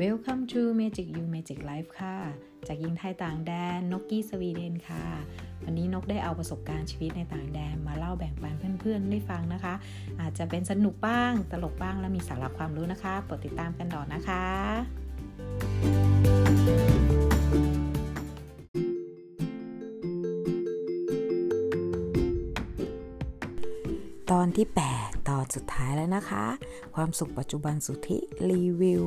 Welcome to Magic You Magic Life ค่ะ จากยิงไทยต่างแดนนกกี้สวีเดนค่ะ วันนี้นกได้เอาประสบการณ์ชีวิตในต่างแดนมาเล่าแบ่งปันเพื่อนๆได้ฟังนะคะ อาจจะเป็นสนุกบ้าง ตลกบ้างและมีสาระความรู้นะคะโปรดติดตามกันต่อนะคะ ตอนที่ 8 สุดท้ายแล้วนะคะ ความสุขปัจจุบันสุทธิรีวิว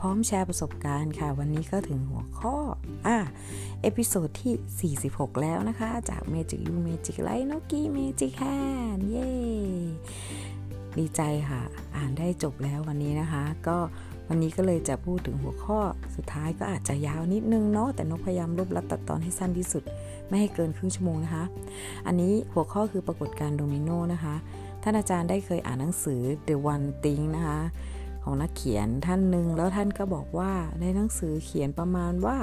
พร้อมแชร์ประสบการณ์ค่ะ วันนี้ก็ถึงหัวข้ออะ episode ที่ 46 แล้วนะคะ จาก Magic You Magic Light n o k i Magic Hand เย้ ดีใจค่ะ อ่านได้จบแล้ววันนี้นะคะ ก็วันนี้ก็เลยจะพูดถึงหัวข้อสุดท้ายก็อาจจะยาวนิดนึงเนาะแต่นกพยายามรวบรัดตัดตอนให้สั้นที่สุด ไม่ให้เกินครึ่งชั่วโมงนะคะ อันนี้หัวข้อคือปรากฏการณ์โดมิโนนะคะ ท่านอาจารย์ได้เคยอ่านหนังสือ The One Thing นะคะของนักเขียนท่านหนึ่งแล้วท่านก็บอกว่าในหนังสือเขียนประมาณว่า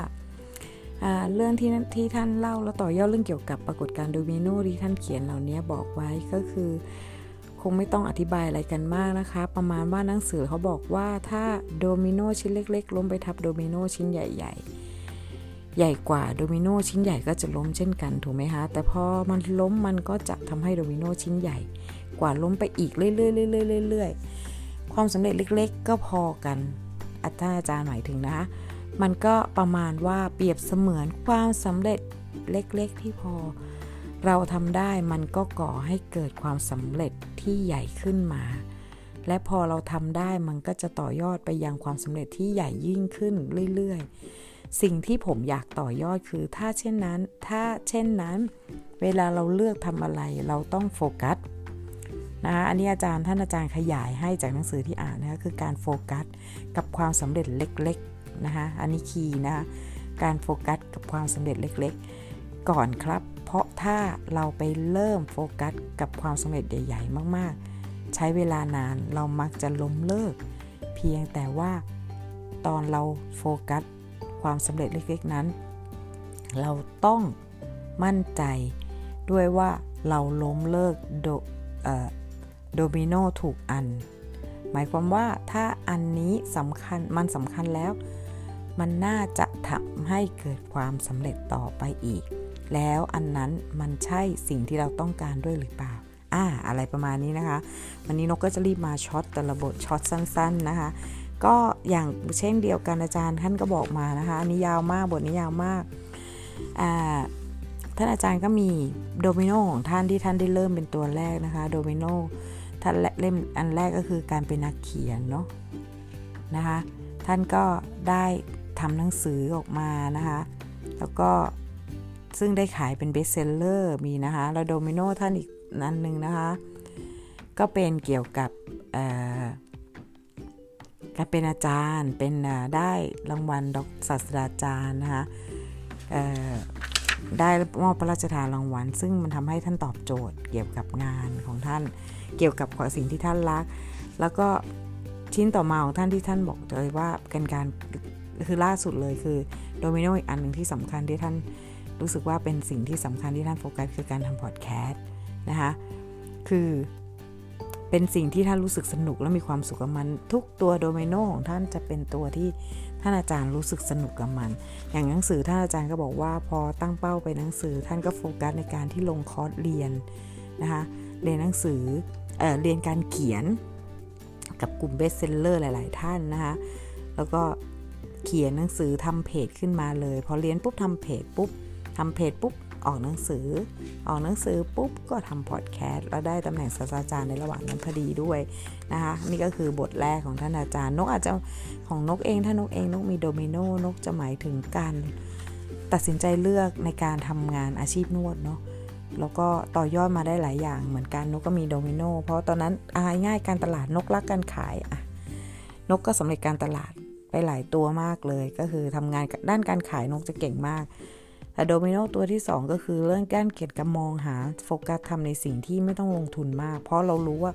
เรื่องที่ที่ท่านเล่าแล้วต่อยอดเรื่องเกี่ยวกับปรากฏการณ์โดมิโนที่ท่านเขียนเหล่านี้บอกไว้ก็คือ คงไม่ต้องอธิบายอะไรกันมากนะคะ ประมาณว่าหนังสือเขาบอกว่าถ้าโดมิโนชิ้นเล็ก ๆ ล้มไปทับโดมิโนชิ้นใหญ่ๆใหญ่กว่าโดมิโนชิ้นใหญ่ก็จะล้มเช่นกันถูกไหมคะแต่พอมันล้มมันก็จะทำให้โดมิโนชิ้นใหญ่ กว่าล้มไปอีกเรื่อยๆเรื่อยๆเรื่อยๆความสำเร็จเล็กๆ ก็พอกันอาจารย์หมายถึงนะคะมันก็ประมาณว่าเปรียบเสมือนความสำเร็จเล็กๆ ที่พอ เราทำได้มันก็ก่อให้เกิดความสำเร็จที่ใหญ่ขึ้นมา และพอเราทำได้มันก็จะต่อยอดไปยังความสำเร็จที่ใหญ่ยิ่งขึ้นเรื่อยๆ สิ่งที่ผมอยากต่อยอดคือถ้าเช่นนั้น ถ้าเช่นนั้น เวลาเราเลือกทำอะไรเราต้องโฟกัส นะคะอันนี้อาจารย์ท่านอาจารย์ขยายให้จากหนังสือที่อ่านนะคะคือการโฟกัสกับความสำเร็จเล็กๆนะคะอันนี้ key นะคะการโฟกัสกับความสำเร็จเล็กๆ ก่อนครับ เพราะถ้าเราไปเริ่มโฟกัสกับความสำเร็จใหญ่ๆ มากๆ ใช้เวลานานเรามักจะล้มเลิก เพียงแต่ว่าตอนเราโฟกัสความสำเร็จเล็กๆนั้น เราต้องมั่นใจด้วยว่าเราล้มเลิก โดมิโนถูกอัน หมายความว่าถ้าอันนี้สำคัญมันสำคัญแล้ว มันน่าจะทำให้เกิดความสำเร็จต่อไปอีก แล้วอันนั้นมันใช่สิ่งที่เราต้องการด้วยหรือเปล่าอ่าอะไรประมาณนี้นะคะ วันนี้นกก็จะรีบมาช็อตแต่ละบทช็อตสั้น ๆนะคะ ก็อย่างเช่นเดียวกันอาจารย์ท่านก็บอกมานะคะอันนี้ยาวมากบทนี้ยาวมากอ่าท่านอาจารย์ก็มีโดมิโนของท่านที่ท่านได้เริ่มเป็นตัวแรกนะคะโดมิโน ท่านเล่มอันแรกก็คือการเป็นนักเขียนเนาะนะคะ ท่านก็ได้ทำหนังสือออกมานะคะ แล้วก็ซึ่งได้ขายเป็น bestseller มีนะคะ แล้วโดมิโนท่านอีกอันหนึ่งนะคะ ก็เป็นเกี่ยวกับการเป็นอาจารย์เป็นได้รางวัลรองศาสตราจารย์นะคะได้มอบพระราชทานรางวัล ซึ่งมันทำให้ท่านตอบโจทย์เกี่ยวกับงานของท่าน เกี่ยวกับสิ่งที่ท่านรัก แล้วก็ชิ้นต่อมาของท่านที่ท่านบอกเลยว่าเป็นการคือล่าสุดเลยคือโดมิโนอีกอันหนึ่งที่สำคัญที่ท่านรู้สึกว่าเป็นสิ่งที่สำคัญที่ท่านโฟกัสคือการทำพอดแคสต์นะคะคือเป็นสิ่งที่ท่านรู้สึกสนุกและมีความสุขกับมัน ทุกตัวโดมิโนของท่านจะเป็นตัวที่ท่านอาจารย์รู้สึกสนุกกับมัน อย่างหนังสือท่านอาจารย์ก็บอกว่าพอตั้งเป้าไปหนังสือ ท่านก็โฟกัสในการที่ลงคอร์สเรียนนะคะ เรียนหนังสือเออเรียนการเขียนกับกลุ่ม bestseller หลาย ๆ ท่านนะคะ แล้วก็เขียนหนังสือทำเพจขึ้นมาเลย พอเรียนปุ๊บทำเพจปุ๊บทำเพจปุ๊บออกหนังสือ ออกหนังสือปุ๊บก็ทำพอดแคสต์แล้วได้ตำแหน่งศาสตราจารย์ในระหว่างนั้นพอดีด้วยนะคะ นี่ก็คือบทแรกของท่านอาจารย์ นกอาจจะของนกเอง ถ้านกเองนกมีโดมิโนนกจะหมายถึงการตัดสินใจเลือกในการทำงานอาชีพนวดเนาะ แล้วก็ต่อยอดมาได้หลายอย่างเหมือนกันนกก็มีโดมิโนเพราะตอนนั้นอายง่ายการตลาดนกรักการขายอะนกก็สำเร็จการตลาดไปหลายตัวมากเลย ก็คือทำงานด้านการขายนกจะเก่งมากแต่โดมิโนตัวที่ 2 ก็คือเรื่องการเกียรกับมองหาโฟกัสทำในสิ่งที่ไม่ต้องลงทุนมาก เพราะเรารู้ว่า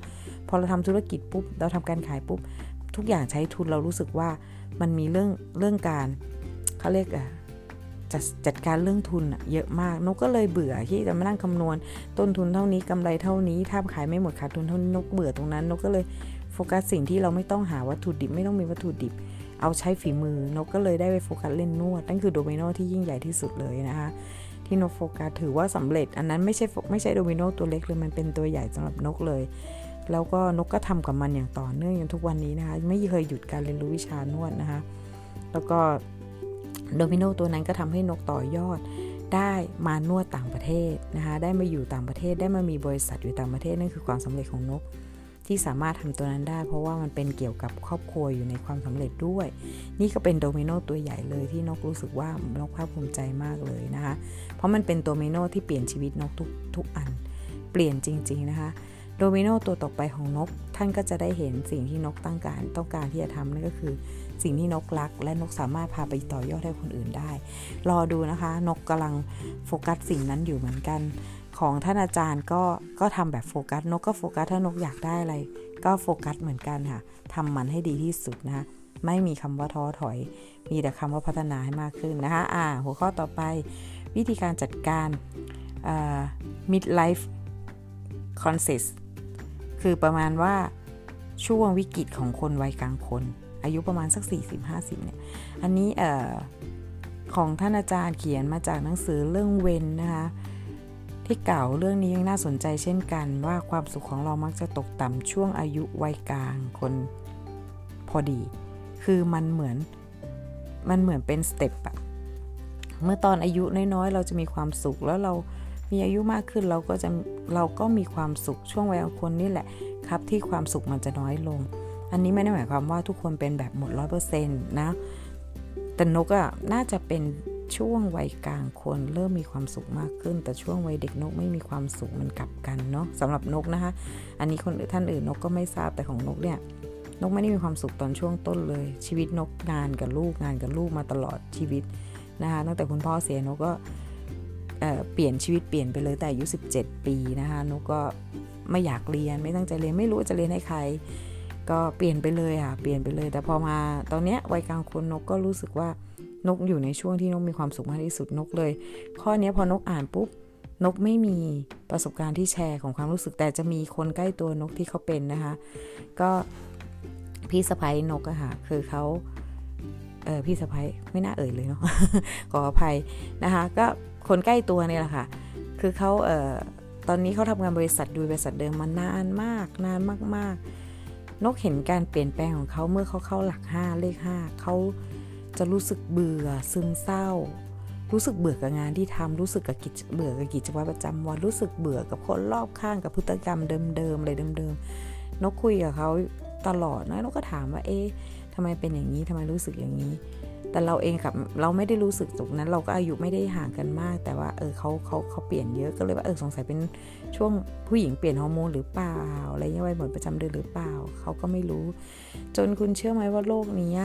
พอเราทำธุรกิจปุ๊บ เราทำการขายปุ๊บ ทุกอย่างใช้ทุนเรารู้สึกว่ามันมีเรื่องเรื่องการเขาเรียกอะ จ,จัดการเรื่องทุนเยอะมากนกก็เลยเบื่อที่จะมานั่งคำนวณ ต้นทุนเท่านี้กำไรเท่านี้ ถ้าขายไม่หมดขาดทุนเท่านี้นกเบื่อตรงนั้น นกก็เลยโฟกัสสิ่งที่เราไม่ต้องหาวัตถุดิบไม่ต้องมีวัตถุดิบ เอาใช้ฝีมือนกก็เลยได้ไปโฟกัสเล่นนวดนั่นคือโดมิโนที่ยิ่งใหญ่ที่สุดเลยนะคะที่นกโฟกัสถือว่าสำเร็จ อันนั้นไม่ใช่ไม่ใช่โดมิโนตัวเล็กเลยมันเป็นตัวใหญ่สำหรับนกเลย แล้วก็นกก็ทำกับมันอย่างต่อเนื่องจนทุกวันนี้นะคะ ไม่เคยหยุดการเรียนรู้วิชานวดนะคะ แล้วก็ โดมิโนตัวนั้นก็ทำให้นกต่อยอด ได้มานวดต่างประเทศนะคะได้มาอยู่ต่างประเทศได้มามีบริษัทอยู่ต่างประเทศนั่นคือความสำเร็จของนก ที่สามารถทำตัวนั้นได้ เพราะว่ามันเป็นเกี่ยวกับครอบครัวอยู่ในความสำเร็จด้วย นี่ก็เป็นโดมิโนตัวใหญ่เลยที่นกรู้สึกว่านกภาคภูมิใจมากเลยนะคะเพราะมันเป็นโดมิโนที่เปลี่ยนชีวิตนกทุกทุกอัน เปลี่ยนจริง ๆนะคะโดมิโนตัวต่อไปของนก ท่านก็จะได้เห็นสิ่งที่นกต้องการต้องการที่จะทำนั่นก็คือ สิ่งที่นกรัก และนกสามารถพาไปต่อยอดให้คนอื่นได้ รอดูนะคะ นกกำลังโฟกัสสิ่งนั้นอยู่เหมือนกัน ของท่านอาจารย์ก็ก็ทำแบบโฟกัสนกก็โฟกัสถ้านกอยากได้อะไร ก็โฟกัสเหมือนกันค่ะทำมันให้ดีที่สุดนะคะไม่มีคำว่าท้อถอย มีแต่คำว่าพัฒนาให้มากขึ้นนะคะอ่าหัวข้อต่อไป วิธีการจัดการ mid life crisis คือประมาณว่าช่วงวิกฤตของคนวัยกลางคน อายุประมาณสัก 40-50เนี่ยอันนี้อของท่านอาจารย์เขียนมาจากหนังสือเรื่องเวนนะคะที่เก่าเรื่องนี้ยังน่าสนใจเช่นกันว่าความสุขของเรามักจะตกต่ำช่วงอายุวัยกลางคนพอดี คือมันเหมือนมันเหมือนเป็นสเต็ปอะเมื่อตอนอายุน้อยๆ เราจะมีความสุขแล้วเรามีอายุมากขึ้นเราก็จะเราก็มีความสุขช่วงวัยของคนนี่แหละครับที่ความสุขมันจะน้อยลง อันนี้ไม่ได้หมายความว่าทุกคนเป็นแบบหมดร้อยเปอร์เซ็นต์นะ แต่นกอะน่าจะเป็นช่วงวัยกลางคนเริ่มมีความสุขมากขึ้น แต่ช่วงวัยเด็กนกไม่มีความสุขมันกลับกันเนาะสำหรับนกนะคะ อันนี้คนท่านอื่นนกก็ไม่ทราบแต่ของนกเนี่ยนกไม่ได้มีความสุขตอนช่วงต้นเลย ชีวิตนกงานกับลูกงานกับลูกมาตลอดชีวิตนะคะตั้งแต่คุณพ่อเสียนกก็เปลี่ยนชีวิตเปลี่ยนไปเลยแต่อายุ17 ปีนะคะนกก็ไม่อยากเรียนไม่ตั้งใจเรียนไม่รู้จะเรียนให้ใคร ก็เปลี่ยนไปเลยค่ะ เปลี่ยนไปเลย แต่พอมาตอนเนี้ยวัยกลางคนนกก็รู้สึกว่านกอยู่ในช่วงที่นกมีความสุขมากที่สุดนกเลย ข้อนี้พอนกอ่านปุ๊บนกไม่มีประสบการณ์ที่แชร์ของความรู้สึกแต่จะมีคนใกล้ตัวนกที่เขาเป็นนะคะ ก็พี่สะพ้ยนกอะค่ะ คือเขาเออพี่สะพ้ยไม่น่าเอ่ยเลยเนาะขออภัยนะคะ ก็คนใกล้ตัวนี่แหละค่ะ คือเขาเออตอนนี้เขาทำงานบริษัทดูบริษัทเดิมมานานมาก นานมากๆ นกเห็นการเปลี่ยนแปลงของเขาเมื่อเขาเข้าหลัก 5 เลข 5 เขาจะรู้สึกเบื่อซึมเศร้า รู้สึกเบื่อกับงานที่ทำรู้สึกกับกิจเบื่อกับกิจวัตรประจำวันรู้สึกเบื่อกับคนรอบข้างกับพฤติกรรมเดิมๆอะไรเดิมๆนกคุยกับเขาตลอดนะนกก็ถามว่าเอ๊ะทำไมเป็นอย่างนี้ทำไมรู้สึกอย่างนี้ แต่เราเองกับเราไม่ได้รู้สึกตรงนั้น เราก็อายุไม่ได้ห่างกันมาก แต่ว่าเออเขาเขาเขาเปลี่ยนเยอะก็เลยว่าเออสงสัยเป็นช่วงผู้หญิงเปลี่ยนฮอร์โมนหรือเปล่าอะไรเงี้ยวัยหมดประจำเดือนหรือเปล่าเขาก็ไม่รู้ จนคุณเชื่อไหมว่าโรคนี้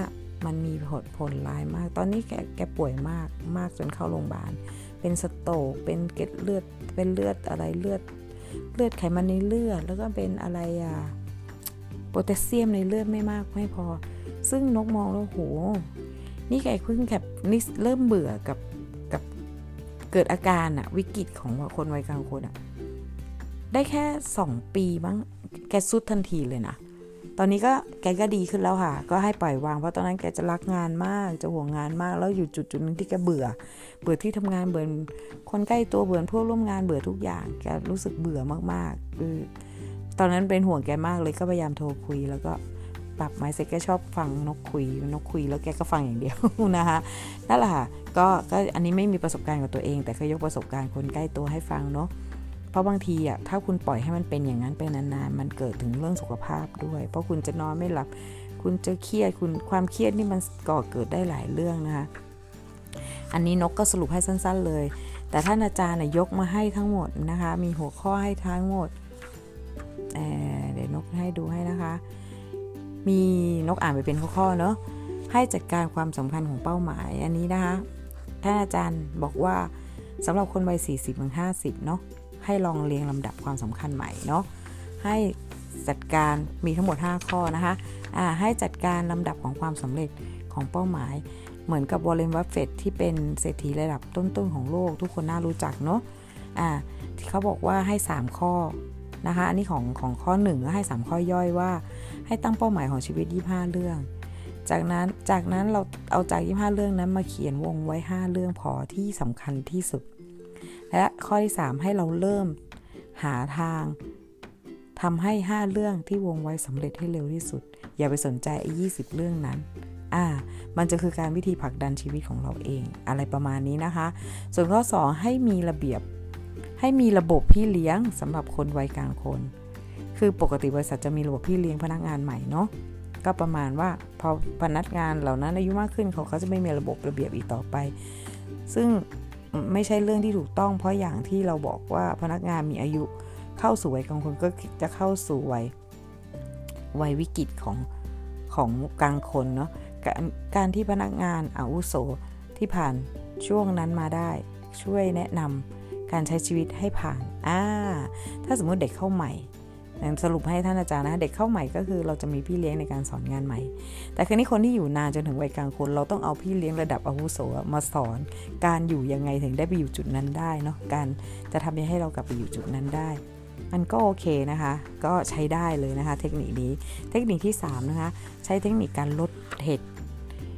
มันมีผลผลร้ายมาก ตอนนี้แกแกป่วยมากมากจนเข้าโรงพยาบาล เป็นสโตกเป็นเกล็ดเลือด เป็นเลือดอะไรเลือด เลือดไขมันในเลือด แล้วก็เป็นอะไรอะโพแทสเซียมในเลือดไม่มากไม่พอ ซึ่งนกมองแล้วโห นี่แกเพิ่งแบบนี่เริ่มเบื่อกับกับเกิดอาการอะวิกฤตของคนวัยกลางคนอะได้แค่สองปีบ้างแกสุดทันทีเลยนะ ตอนนี้ก็แกก็ดีขึ้นแล้วค่ะ ก็ให้ปล่อยวางเพราะตอนนั้นแกจะรักงานมากจะห่วงงานมาก แล้วอยู่จุดจุดนึงที่แกเบื่อ เบื่อที่ทำงานเบื่อคนใกล้ตัวเบื่อเพวกร่วมงานเบื่อทุกอย่าง แกรู้สึกเบื่อมากๆคือตอนนั้นเป็นห่วงแกมากเลยก็พยายามโทรคุยแล้วก็ ปรับไมเซ็ตแกชอบฟังนกคุยนกคุยแล้วแกก็ฟังอย่างเดียวนะคะนั่นแหละค่ะก็ก็อันนี้ไม่มีประสบการณ์กับตัวเอง แต่ก็ยกประสบการณ์คนใกล้ตัวให้ฟังเนาะเพราะบางทีอะถ้าคุณปล่อยให้มันเป็นอย่างนั้นไปนานๆมันเกิดถึงเรื่องสุขภาพด้วย เพราะคุณจะนอนไม่หลับ คุณจะเครียดคุณความเครียดนี่มันก่อเกิดได้หลายเรื่องนะคะอันนี้นกก็สรุปให้สั้น ๆ เลย แต่ท่านอาจารย์ยกมาให้ทั้งหมดนะคะ มีหัวข้อให้ทั้งหมดเเดี๋ยวนกให้ดูให้นะคะ มีนกอ่านไปเป็นข้อๆเนาะให้จัดการความสำคัญของเป้าหมายอันนี้นะคะท่านอาจารย์บอกว่าสำหรับคนวัย 40ถึง50เนาะให้ลองเรียงลำดับความสำคัญใหม่เนาะให้จัดการมีทั้งหมด 5 ข้อนะคะอ่าให้จัดการลำดับของความสำเร็จของเป้าหมาย เหมือนกับวอลเลนวัฟเฟตที่เป็นเศรษฐีระดับต้นๆของโลก ทุกคนน่ารู้จักเนาะอ่าที่เขาบอกว่าให้ 3 ข้อ นะคะ อันนี้ของของข้อ1ก็ให้ 3 ข้อย่อยว่า ให้ตั้งเป้าหมายของชีวิต 25 เรื่อง จากนั้นจากนั้นเราเอาจาก 25 เรื่องนั้นมาเขียนวงไว้ 5 เรื่องพอที่สำคัญที่สุด และข้อที่ 3 ให้เราเริ่มหาทางทำให้ 5 เรื่องที่วงไว้สำเร็จให้เร็วที่สุด อย่าไปสนใจไอ้20เรื่องนั้น อ่า มันจะคือการวิธีผลักดันชีวิตของเราเอง อะไรประมาณนี้นะคะ ส่วนข้อ 2 ให้มีระเบียบ ให้มีระบบพี่เลี้ยงสำหรับคนวัยกลางคน คือปกติบริษัทจะมีระบบพี่เลี้ยงพนักงานใหม่เนาะก็ประมาณว่าพอพนักงานเหล่านั้นอายุมากขึ้นเขาเขาจะไม่มีระบบระเบียบอีกต่อไป ซึ่งไม่ใช่เรื่องที่ถูกต้อง เพราะอย่างที่เราบอกว่าพนักงานมีอายุเข้าสู่วัยกลางคนก็จะเข้าสู่วัยวัยวิกฤตของของกลางคนเนาะกการที่พนักงานอาวุโสที่ผ่านช่วงนั้นมาได้ ช่วยแนะนำ การใช้ชีวิตให้ผ่านอ่าถ้าสมมติเด็กเข้าใหม่สรุปให้ท่านอาจารย์นะเด็กเข้าใหม่ก็คือเราจะมีพี่เลี้ยงในการสอนงานใหม่ แต่ครนี้คนที่อยู่นานจนถึงวัยกลางคนเราต้องเอาพี่เลี้ยงระดับอาวุโสมาสอน การอยู่ยังไงถึงได้ไปอยู่จุดนั้นได้เนาะการจะทำยังให้เรากลับไปอยู่จุดนั้นได้ มันก็โอเคนะคะ ก็ใช้ได้เลยนะคะ เทคนิคนี้เทคนิคที่3นะคะใช้เทคนิคการลดเหตุ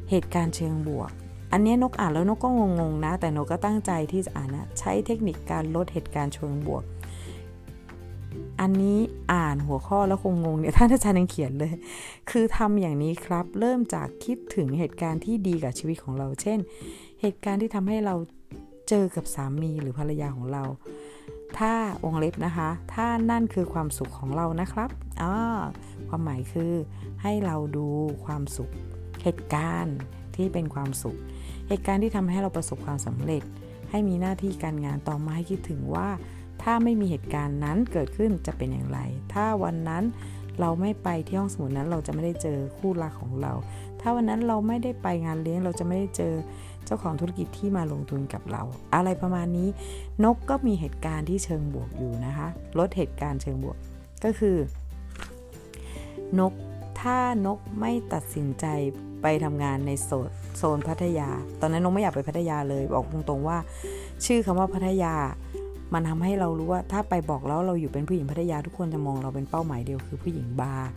เหตุการณ์เชิงบวก อันนี้นกอ่านแล้วนกก็งงๆนะ แต่นกก็ตั้งใจที่จะอ่านนะ ใช้เทคนิคการลดเหตุการณ์เชิงบวก อันนี้อ่านหัวข้อแล้วคงงงเนี่ยท่านอาจารย์ยังเขียนเลย คือทำอย่างนี้ครับ เริ่มจากคิดถึงเหตุการณ์ที่ดีกับชีวิตของเรา เช่น เหตุการณ์ที่ทำให้เราเจอกับสามีหรือภรรยาของเรา ถ้าวงเล็บนะคะ ถ้านั่นคือความสุขของเรานะครับอ่าความหมายคือให้เราดูความสุขเหตุการณ์ที่เป็นความสุข เหตุการณ์ที่ทำให้เราประสบความสำเร็จ ให้มีหน้าที่การงานต่อมาให้คิดถึงว่า ถ้าไม่มีเหตุการณ์นั้นเกิดขึ้นจะเป็นอย่างไร ถ้าวันนั้นเราไม่ไปที่ห้องสมุดนั้นเราจะไม่ได้เจอคู่รักของเรา ถ้าวันนั้นเราไม่ได้ไปงานเลี้ยงเราจะไม่ได้เจอเจ้าของธุรกิจที่มาลงทุนกับเรา อะไรประมาณนี้ นกก็มีเหตุการณ์ที่เชิงบวกอยู่นะคะ ลดเหตุการณ์เชิงบวกก็คือ นกถ้านกไม่ตัดสินใจ ไปทำงานในโซนโซนพัทยา ตอนนั้นนกไม่อยากไปพัทยาเลย บอกตรงๆว่า ชื่อคำว่าพัทยา มันทำให้เรารู้ว่าถ้าไปบอกแล้วเราอยู่เป็นผู้หญิงพัทยาทุกคนจะมองเราเป็นเป้าหมายเดียวคือผู้หญิงบาร์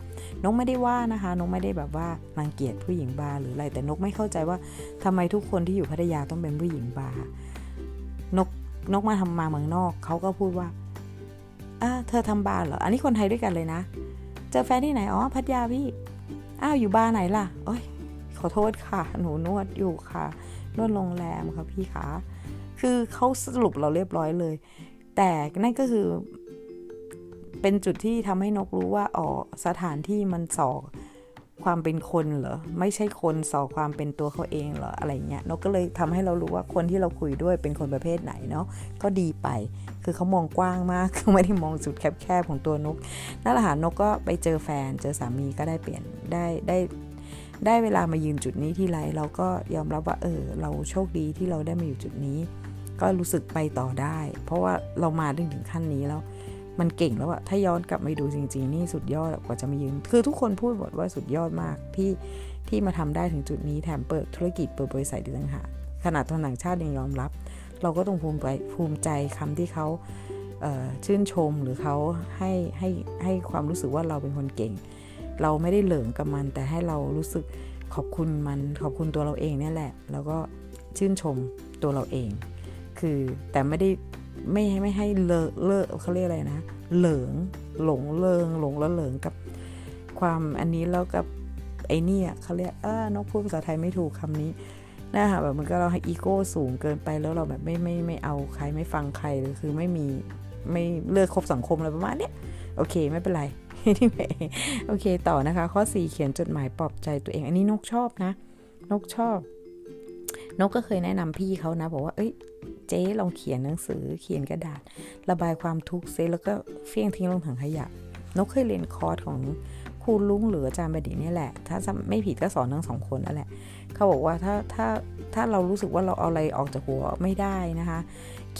นกไม่ได้ว่านะคะนกไม่ได้แบบว่ารังเกียจผู้หญิงบาร์หรืออะไรแต่นกไม่เข้าใจว่าทำไมทุกคนที่อยู่พัทยาต้องเป็นผู้หญิงบาร์นกนกมาทำมาเมืองนอกเขาก็พูดว่าอ่าเธอทำบาร์เหรออันนี้คนไทยด้วยกันเลยนะ เจอแฟนที่ไหนอ๋อพัทยาพี่อ้าวอยู่บาร์ไหนล่ะโอ้ย อโทษค่ะ หนูนวดอยู่ค่ะ นวดโรงแรมค่ะพี่ขาคือเขาสรุปเราเรียบร้อยเลย แต่นั่นก็คือ เป็นจุดที่ทำให้นกรู้ว่าอ๋อสถานที่มันสอกความเป็นคนเหรอไม่ใช่คนสอความเป็นตัวเขาเองเหรออะไรเงี้ยนกก็เลยทำให้เรารู้ว่าคนที่เราคุยด้วยเป็นคนประเภทไหนเนาะก็ดีไป คือเขามองกว้างมากคือไม่ได้มองจุดแคบๆของตัวนกนั่นแหละค่ะนกก็ไปเจอแฟนเจอสามีก็ได้เปลี่ยนได้ได้ ได้เวลามายืนจุดนี้ที่ไรเราก็ยอมรับว่าเออเราโชคดีที่เราได้มาอยู่จุดนี้ ก็รู้สึกไปต่อได้ เพราะว่าเรามาถึงถึงขั้นนี้แล้ว มันเก่งแล้วอะถ้าย้อนกลับไปดูจริง ๆ นี่สุดยอดกว่าจะมายืน คือทุกคนพูดหมดว่าสุดยอดมากที่ที่มาทำได้ถึงจุดนี้แถมเปิดธุรกิจเปิดบริษัทดีต่างหากขนาดตอนหนังชาติยังยอมรับ เราก็ต้องภูมิใจภูมิใจคำที่เขาชื่นชมหรือเขาให้ให้ให้ความรู้สึกว่าเราเป็นคนเก่ง เราไม่ได้เหลิงกับมัน แต่ให้เรารู้สึกขอบคุณมันขอบคุณตัวเราเองนี่แหละ แล้วก็ชื่นชมตัวเราเอง คือแต่ไม่ได้ไม่ให้ไม่ให้เลอะเลอะเขาเรียกอะไรนะ เหลิงหลงเลิงหลงล้วเหลิงกับความอันนี้แล้วกับไอ้นี่เขาเรียกเออนกพูดภาษาไทยไม่ถูกคำนี้นะคะแบบมันก็เราให้อีโก้สูงเกินไปแล้วเราแบบไม่ไม่ไม่เอาใครไม่ฟังใครหรือคือไม่มีไม่เลือกคบสังคมอะไรประมาณนี้โอเคไม่เป็นไร ที่ไหนโอเคต่อนะคะ ข้อ 4 เขียนจดหมายปลอบใจตัวเอง อันนี้นกชอบนะ นกชอบ นกก็เคยแนะนำพี่เขานะ บอกว่า เอ้ย เจ๊ลองเขียนหนังสือ เขียนกระดาษ ระบายความทุกข์เซแล้วก็เฟี้ยงทิ้งลงถังขยะ นกเคยเรียนคอร์สของครูลุงหรืออาจารย์บดินี่แหละ ถ้าไม่ผิดก็สอนทั้งสองคนนั่นแหละ เขาบอกว่าถ้าถ้าถ้าเรารู้สึกว่าเราเอาอะไรออกจากหัวไม่ได้นะคะ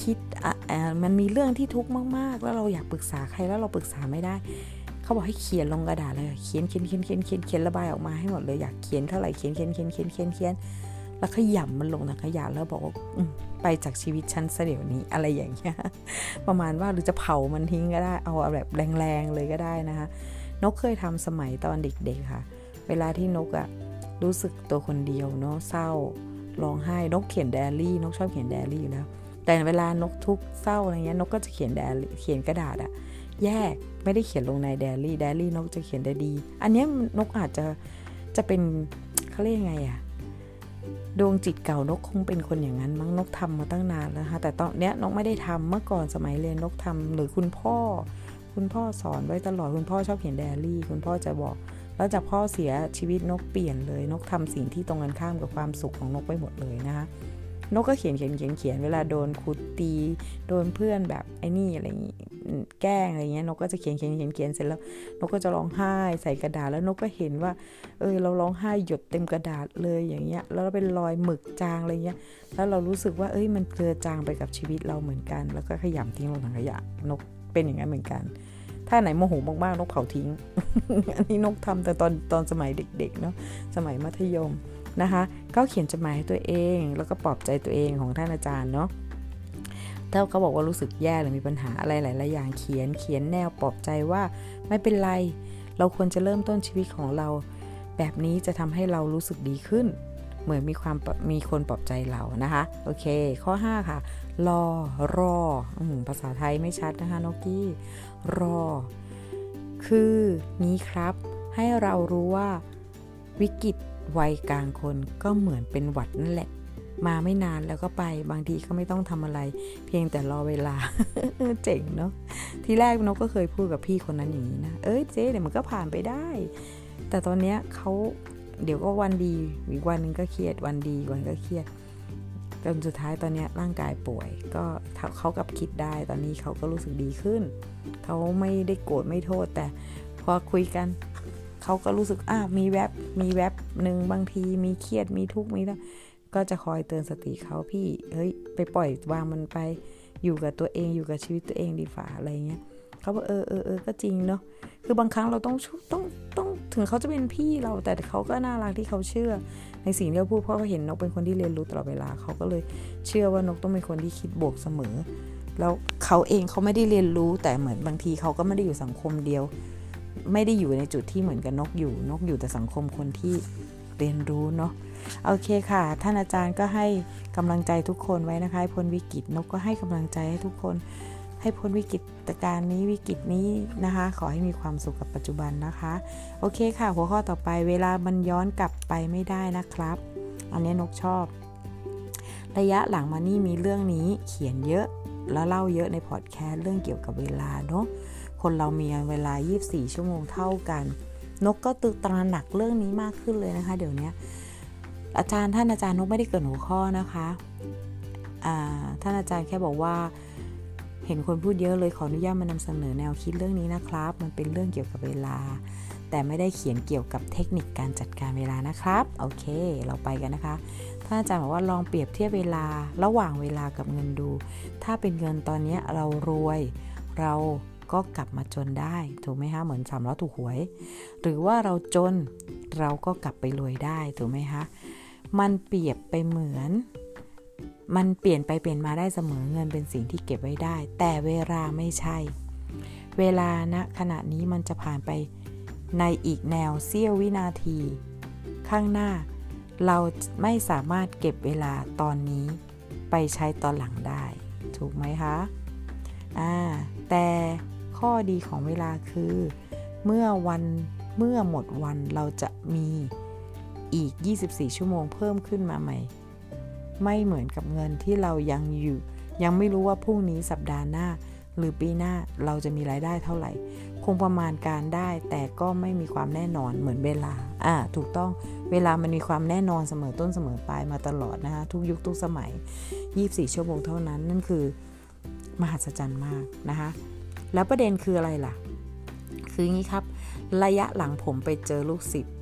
คิดอ่ามันมีเรื่องที่ทุกข์มาก ๆ แล้วเราอยากปรึกษาใครแล้วเราปรึกษาไม่ได้ เขาบอกให้เขียนลงกระดาษเลย เขียนเขียนเขียนเขียนเขียนเขียนระบายออกมาให้หมดเลยอยากเขียนเท่าไหร่เขียนเขียนเขียนเขียนเขียนเขียนแล้วขยำมันลงถังขยะแล้วบอกว่าไปจากชีวิตฉันเสียวนี้อะไรอย่างเงี้ยประมาณว่าหรือจะเผามันทิ้งก็ได้เอาแบบแรงๆเลยก็ได้นะคะ นกเคยทำสมัยตอนเด็กๆค่ะ เวลาที่นกอะรู้สึกตัวคนเดียวเนาะเศร้าร้องไห้นกเขียนไดอารี่นกชอบเขียนไดอารี่อยู่แล้วแต่เวลานกทุกเศร้าอะไรเงี้ยนกก็จะเขียนไดรี่เขียนกระดาษอะ แยกไม่ได้เขียนลงในไดอารี่ไดอารี่นกจะเขียนได้ดี อันนี้นกอาจจะจะเป็นเขาเรียกยังไงอะดวงจิตเก่านกคงเป็นคนอย่างนั้นมั้งนกทำมาตั้งนานแล้วค่ะแต่ตอนเนี้ยนกไม่ได้ทำเมื่อก่อนสมัยเรียนนกทำหรือคุณพ่อ คุณพ่อสอนไว้ตลอดคุณพ่อชอบเขียนไดอารี่ คุณพ่อจะบอก แล้วจากพ่อเสียชีวิตนกเปลี่ยนเลย นกทำสิ่งที่ตรงกันข้ามกับความสุขของนกไปหมดเลยนะคะ นกก็เขียนเขียนเขียนเขียนเวลาโดนครูตี โดนเพื่อนแบบไอ้นี่อะไรอย่างงี้แกล้งอะไรเงี้ยนกก็จะเขียนเขียนเขียนเขียนเสร็จแล้ว นกก็จะร้องไห้ใส่กระดาษแล้วนกก็เห็นว่า เออเราร้องไห้หยดเต็มกระดาษเลยอย่างเงี้ย แล้วเป็นรอยหมึกจางอะไรเงี้ย แล้วเรารู้สึกว่าเอ้ยมันเกลือจางไปกับชีวิตเราเหมือนกัน แล้วก็ขยำทิ้งลงถังขยะนกเป็นอย่างนั้นเหมือนกัน ถ้าไหนโมโหมากๆนกเผาทิ้ง อันนี้นกทำแต่ตอนตอนสมัยเด็กๆเนาะสมัยมัธยม นะคะ ก็เขียนจดหมายให้ตัวเอง แล้วก็ปลอบใจตัวเองของท่านอาจารย์เนาะถ้าเขาบอกว่ารู้สึกแย่หรือมีปัญหาอะไรหลาย ๆ อย่างเขียนเขียนแนวปลอบใจว่าไม่เป็นไร เราควรจะเริ่มต้นชีวิตของเรา แบบนี้จะทำให้เรารู้สึกดีขึ้น เหมือนมีความมีคนปลอบใจเรานะคะ โอเค ข้อ 5 ค่ะ รอรออภาษาไทยไม่ชัดนะคะนกกี้ รอ คือนี้ครับ ให้เรารู้ว่าวิกฤต วัยกลางคนก็เหมือนเป็นหวัดนั่นแหละ มาไม่นานแล้วก็ไปบางทีก็ไม่ต้องทำอะไร เพียงแต่รอเวลาเจ๋งเนาะทีแรกนกก็เคยพูดกับพี่คนนั้นอย่างนี้นะเอ้ยเจ๊เดี๋ยวมันก็ผ่านไปได้ แต่ตอนเนี้ยเขาเดี๋ยวก็วันดีอีกวันนึงก็เครียดวันดีวันก็เครียดจนสุดท้ายตอนนี้ร่างกายป่วย ก็เขากับคิดได้ตอนนี้เขาก็รู้สึกดีขึ้น เขาไม่ได้โกรธไม่โทษแต่พอคุยกัน เขาก็รู้สึกอะมีแวบมีแวบหนึ่งบางทีมีเครียดมีทุกข์มีแล้วก็จะคอยเตือนสติเขาพี่เฮ้ยไปปล่อยวางมันไป อยู่กับตัวเองอยู่กับชีวิตตัวเองดีฝ่าอะไรเงี้ยเขาบอกเออเออเออก็จริงเนาะคือบางครั้งเราต้องต้องต้องถึงเขาจะเป็นพี่เราแต่เขาก็น่ารักที่เขาเชื่อ ในสิ่งที่เราพูดเพราะเขาเห็นนกเป็นคนที่เรียนรู้ตลอดเวลาเขาก็เลยเชื่อว่านกต้องเป็นคนที่คิดบวกเสมอ แล้วเขาเองเขาไม่ได้เรียนรู้แต่เหมือนบางทีเขาก็ไม่ได้อยู่สังคมเดียว ไม่ได้อยู่ในจุดที่เหมือนกับนกอยู่ นกอยู่แต่สังคมคนที่เรียนรู้เนาะโอเคค่ะ ท่านอาจารย์ก็ให้กำลังใจทุกคนไว้นะคะพ้นวิกฤตนกก็ให้กำลังใจให้ทุกคน ให้พ้นวิกฤตการณ์นี้วิกฤตนี้นะคะ ขอให้มีความสุขกับปัจจุบันนะคะ โอเคค่ะ หัวข้อต่อไปเวลามันย้อนกลับไปไม่ได้นะครับ อันนี้นกชอบ ระยะหลังมานี่มีเรื่องนี้เขียนเยอะแล้วเล่าเยอะในพอดแคสต์เรื่องเกี่ยวกับเวลาเนาะ คนเรามีเวลา 24 ชั่วโมงเท่ากัน นกก็ตึกตระหนักเรื่องนี้มากขึ้นเลยนะคะ เดี๋ยวนี้อาจารย์ท่านอาจารย์นกไม่ได้เกิดหัวข้อนะคะท่านอาจารย์แค่บอกว่า เห็นคนพูดเยอะเลยขออนุญาตมานำเสนอแนวคิดเรื่องนี้นะครับ มันเป็นเรื่องเกี่ยวกับเวลา แต่ไม่ได้เขียนเกี่ยวกับเทคนิคการจัดการเวลานะครับ โอเค เราไปกันนะคะท่านอาจารย์บอกว่าลองเปรียบเทียบเวลาระหว่างเวลากับเงินดู ถ้าเป็นเงินตอนนี้เรารวยเรา ก็กลับมาจนได้ ถูกไหมคะเหมือนสามล้อถูกหวย หรือว่าเราจนเราก็กลับไปรวยได้ถูกไหมคะมันเปรียบไปเหมือน มันเปลี่ยนไปเปลี่ยนมาได้เสมอเงินเป็นสิ่งที่เก็บไว้ได้ แต่เวลาไม่ใช่ เวลาณนะขณะนี้มันจะผ่านไปในอีกแนวเสี้ยววินาที ข้างหน้า เราไม่สามารถเก็บเวลาตอนนี้ไปใช้ตอนหลังได้ ถูกไหมคะอ่าแต่ ข้อดีของเวลาคือ เมื่อวันเมื่อหมดวันเราจะมีอีก 24 ชั่วโมงเพิ่มขึ้นมาใหม่ ไม่เหมือนกับเงินที่เรายังอยู่ ยังไม่รู้ว่าพรุ่งนี้สัปดาห์หน้า หรือปีหน้าเราจะมีรายได้เท่าไหร่ คงประมาณการได้แต่ก็ไม่มีความแน่นอนเหมือนเวลา อ่า ถูกต้องเวลามันมีความแน่นอนเสมอต้นเสมอปลายมาตลอดนะคะทุกยุคทุกสมัย 24 ชั่วโมงเท่านั้นนั่นคือ มหัศจรรย์มากนะคะ แล้วประเด็นคืออะไรล่ะ คืออย่างนี้ครับ ระยะหลังผมไปเจอลูกศิษย์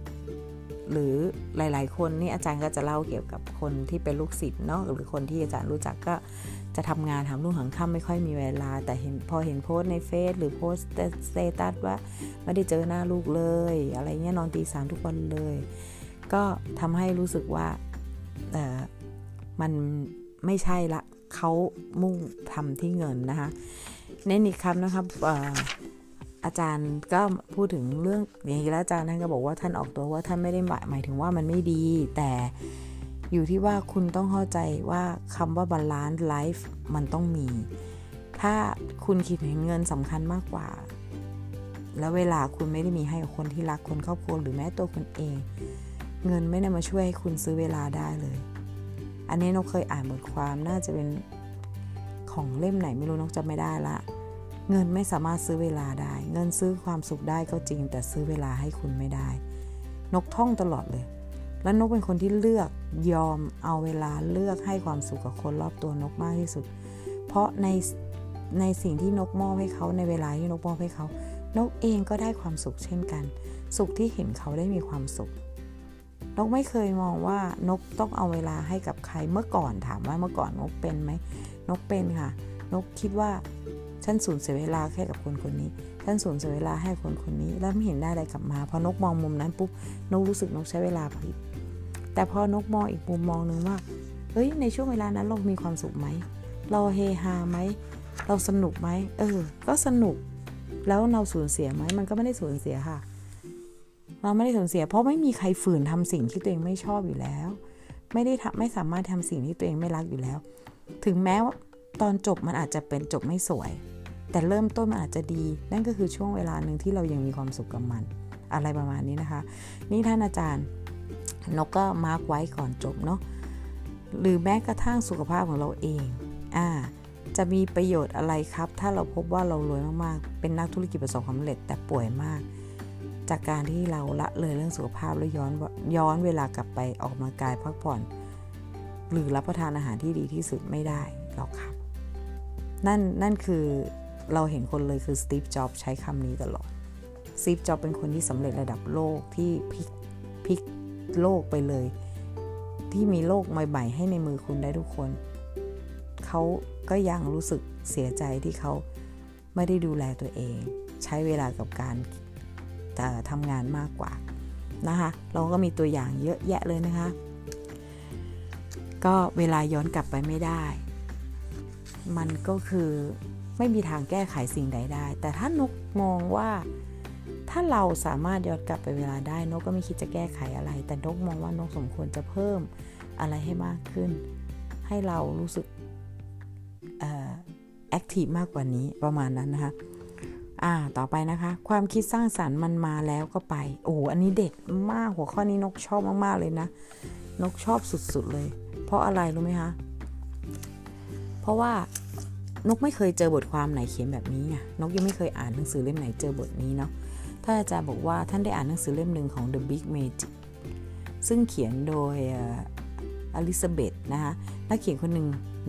หรือหลาย ๆ คนนี่อาจารย์ก็จะเล่าเกี่ยวกับคนที่เป็นลูกศิษย์เนาะหรือคนที่อาจารย์รู้จักก็จะทำงานทำรุ่งหังค่ำไม่ค่อยมีเวลา แต่เห็นพอเห็นโพสในเฟซหรือโพสสเตตัสว่าไม่ได้เจอหน้าลูกเลย อะไรเงี้ยนอนตีสามทุกวันเลย ก็ทำให้รู้สึกว่าเออมันไม่ใช่ละเขามุ่งทำที่เงินนะคะ เน้นอีกคำนะครับอาจารย์ก็พูดถึงเรื่องอย่างนี้แล้วอาจารย์ท่านก็บอกว่าท่านออกตัวว่าท่านไม่ได้หมายหมายถึงว่ามันไม่ดี แต่อยู่ที่ว่าคุณต้องเข้าใจว่าคำว่า balance life มันต้องมี ถ้าคุณคิดเห็นเงินสำคัญมากกว่า แล้วเวลาคุณไม่ได้มีให้กับคนที่รักคนครอบครัวหรือแม้ตัวคุณเอง เงินไม่ได้มาช่วยให้คุณซื้อเวลาได้เลย อันนี้นกเคยอ่านบทความน่าจะเป็น ของเล่มไหนไม่รู้นกจำไม่ได้ละ เงินไม่สามารถซื้อเวลาได้ เงินซื้อความสุขได้ก็จริง แต่ซื้อเวลาให้คุณไม่ได้ นกท่องตลอดเลย และนกเป็นคนที่เลือกยอมเอาเวลาเลือกให้ความสุขกับคนรอบตัวนกมากที่สุด เพราะในในสิ่งที่นกมอบให้เขาในเวลาที่นกมอบให้เขา นกเองก็ได้ความสุขเช่นกัน สุขที่เห็นเขาได้มีความสุข นกไม่เคยมองว่านกต้องเอาเวลาให้กับใครเมื่อก่อนถามว่าเมื่อก่อนนกเป็นไหม นกเป็นค่ะ นกคิดว่าฉันสูญเสียเวลาแค่กับคนคนนี้ฉันสูญเสียเวลาให้คนคนนี้ แล้วไม่เห็นได้อะไรกลับมา พอนกมองมุมนั้นปุ๊บนกรู้สึกนกใช้เวลาผิดแต่พอนกมองอีกมุมมองหนึ่งว่าเฮ้ยในช่วงเวลานั้นเรามีความสุขไหม เราเฮฮาไหม เราสนุกไหม เออ ก็สนุก แล้วเราสูญเสียไหม มันก็ไม่ได้สูญเสียค่ะ เราไม่ได้สูญเสีย เพราะไม่มีใครฝืนทำสิ่งที่ตัวเองไม่ชอบอยู่แล้ว ไม่ได้ทำไม่สามารถทำสิ่งที่ตัวเองไม่รักอยู่แล้ว ถึงแม้ว่าตอนจบมันอาจจะเป็นจบไม่สวย แต่เริ่มต้นมันอาจจะดี นั่นก็คือช่วงเวลาหนึ่งที่เรายังมีความสุขกับมัน อะไรประมาณนี้นะคะ นี่ท่านอาจารย์นกก็มาร์กไว้ก่อนจบเนาะหรือแม้กระทั่งสุขภาพของเราเองอ่าจะมีประโยชน์อะไรครับ ถ้าเราพบว่าเรารวยมากๆ เป็นนักธุรกิจประสบความสำเร็จแต่ป่วยมาก จากการที่เราละเลยเรื่องสุขภาพแล้วย้อนย้อนเวลากลับไปออกมากายพักผ่อน หรือรับประทานอาหารที่ดีที่สุดไม่ได้หรอกครับ นั่นนั่นคือเราเห็นคนเลยคือสตีฟจ็อบใช้คำนี้ตลอดสตีฟจ็อบเป็นคนที่สำเร็จระดับโลกที่พลิกพลิกโลกไปเลย ที่มีโลกใหม่ๆให้ในมือคุณได้ทุกคน เขาก็ยังรู้สึกเสียใจที่เขาไม่ได้ดูแลตัวเอง ใช้เวลากับการทำงานมากกว่านะคะ เราก็มีตัวอย่างเยอะแยะเลยนะคะ ก็เวลาย้อนกลับไปไม่ได้ มันก็คือไม่มีทางแก้ไขสิ่งใดได้ แต่ถ้านกมองว่าถ้าเราสามารถย้อนกลับไปเวลาได้ นกก็ไม่คิดจะแก้ไขอะไร แต่นกมองว่านกสมควรจะเพิ่มอะไรให้มากขึ้น ให้เรารู้สึกแอคทีฟมากกว่านี้ประมาณนั้นนะคะอ่าต่อไปนะคะ ความคิดสร้างสารรค์มันมาแล้วก็ไป โอ้อันนี้เด็ดมากหัวข้อนี้นกชอบมาก ๆ เลยนะ นกชอบสุด ๆ เลย เพราะอะไรรู้ไหมคะ เพราะว่านกไม่เคยเจอบทความไหนเขียนแบบนี้ไงนกยังไม่เคยอ่านหนังสือเล่มไหนเจอบทนี้เนาะท่านอาจารย์บอกว่าท่านได้อ่านหนังสือเล่มหนึ่งของ The Big Magic ซึ่งเขียนโดยอลิซาเบธนะคะนักเขียนคนหนึ่ง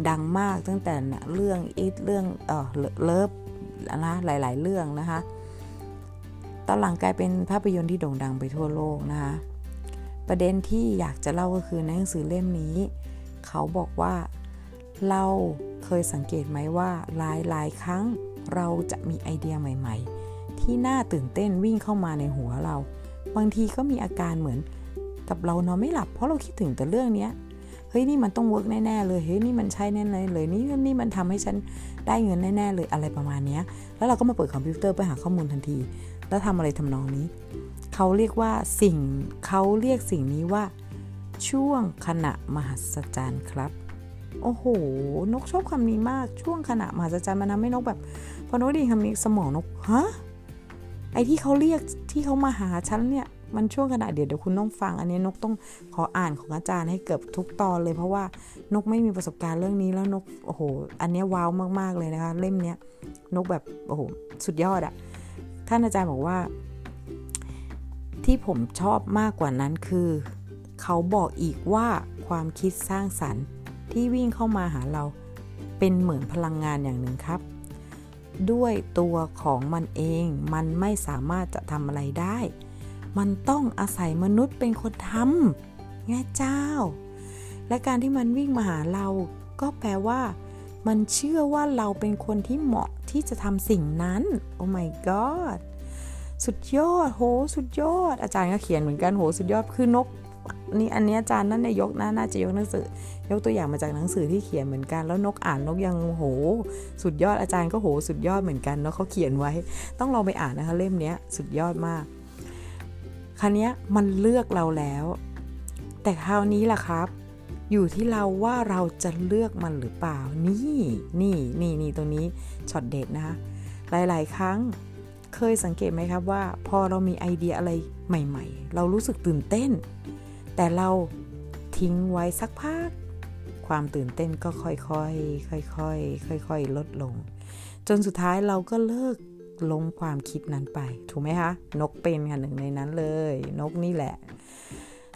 ดังมากตั้งแต่เรื่องอีทเรื่องเออเลิฟนะหลาย ๆ เรื่องนะคะตอนหลังกลายเป็นภาพยนตร์ที่โด่งดังไปทั่วโลกนะคะ ประเด็นที่อยากจะเล่าก็คือในหนังสือเล่มนี้ เขาบอกว่าเราเคยสังเกตไหมว่าหลายหลายครั้งเราจะมีไอเดียใหม่ ๆ ที่น่าตื่นเต้นวิ่งเข้ามาในหัวเรา บางทีก็มีอาการเหมือนกับเรานอนไม่หลับเพราะเราคิดถึงแต่เรื่องนี้เฮ้ยนี่มันต้อง work แน่ๆเลยเฮ้ยนี่มันใช่แน่เลยเลยนี่นี่มันทำให้ฉันได้เงินแน่ๆเลยอะไรประมาณนี้แล้วเราก็มาเปิดคอมพิวเตอร์ไปหาข้อมูลทันที แล้วทำอะไรทำนองนี้ เขาเรียกว่าสิ่งเขาเรียกสิ่งนี้ว่า ช่วงขณะมหัศจรรย์ครับ โอ้โห นกชอบคำนี้มากช่วงขณะมหัศจรรย์มันทำให้นกแบบพอนกได้ยินคำนี้สมองนกฮะไอที่เขาเรียกที่เขามาหาฉันเนี่ยมันช่วงขณะเดี๋ยวเดี๋ยวคุณต้องฟัง อันนี้นกต้องขออ่านของอาจารย์ให้เกือบทุกตอนเลยเพราะว่านกไม่มีประสบการณ์เรื่องนี้แล้วนกโอ้โห อันนี้ว้าวมากๆเลยนะคะ เล่มเนี้ยนกแบบโอ้โหสุดยอดอะ ท่านอาจารย์บอกว่า ที่ผมชอบมากกว่านั้นคือ เขาบอกอีกว่าความคิดสร้างสรรค์ที่วิ่งเข้ามาหาเราเป็นเหมือนพลังงานอย่างหนึ่งครับ ด้วยตัวของมันเองมันไม่สามารถจะทำอะไรได้ มันต้องอาศัยมนุษย์เป็นคนทำแง่เจ้า และการที่มันวิ่งมาหาเราก็แปลว่า มันเชื่อว่าเราเป็นคนที่เหมาะ ที่จะทำสิ่งนั้น โอ้ my god สุดยอด โห สุดยอด อาจารย์ก็เขียนเหมือนกัน โห สุดยอด คือนก นี่อันนี้อาจารย์นั่นเนี่ยยกนะน่าจะยกหนังสือ ยกตัวอย่างมาจากหนังสือที่เขียนเหมือนกัน แล้วนกอ่านนกยังโห สุดยอด อาจารย์ก็โห สุดยอดเหมือนกันเนาะเขาเขียนไว้ ต้องลองไปอ่านนะคะเล่มนี้สุดยอดมาก คราวนี้มันเลือกเราแล้ว แต่คราวนี้ล่ะครับ อยู่ที่เราว่าเราจะเลือกมันหรือเปล่า นี่นี่นี่นี่ตรงนี้ช็อตเด็ดนะคะหลายๆ ครั้งเคยสังเกตไหมครับว่า พอเรามีไอเดียอะไรใหม่ ๆ เรารู้สึกตื่นเต้น แต่เราทิ้งไว้สักพัก ความตื่นเต้นก็ค่อยๆค่อยๆค่อยๆลดลง จนสุดท้ายเราก็เลิกลงความคิดนั้นไป ถูกไหมคะ นกเป็นค่ะหนึ่งในนั้นเลย นกนี่แหละ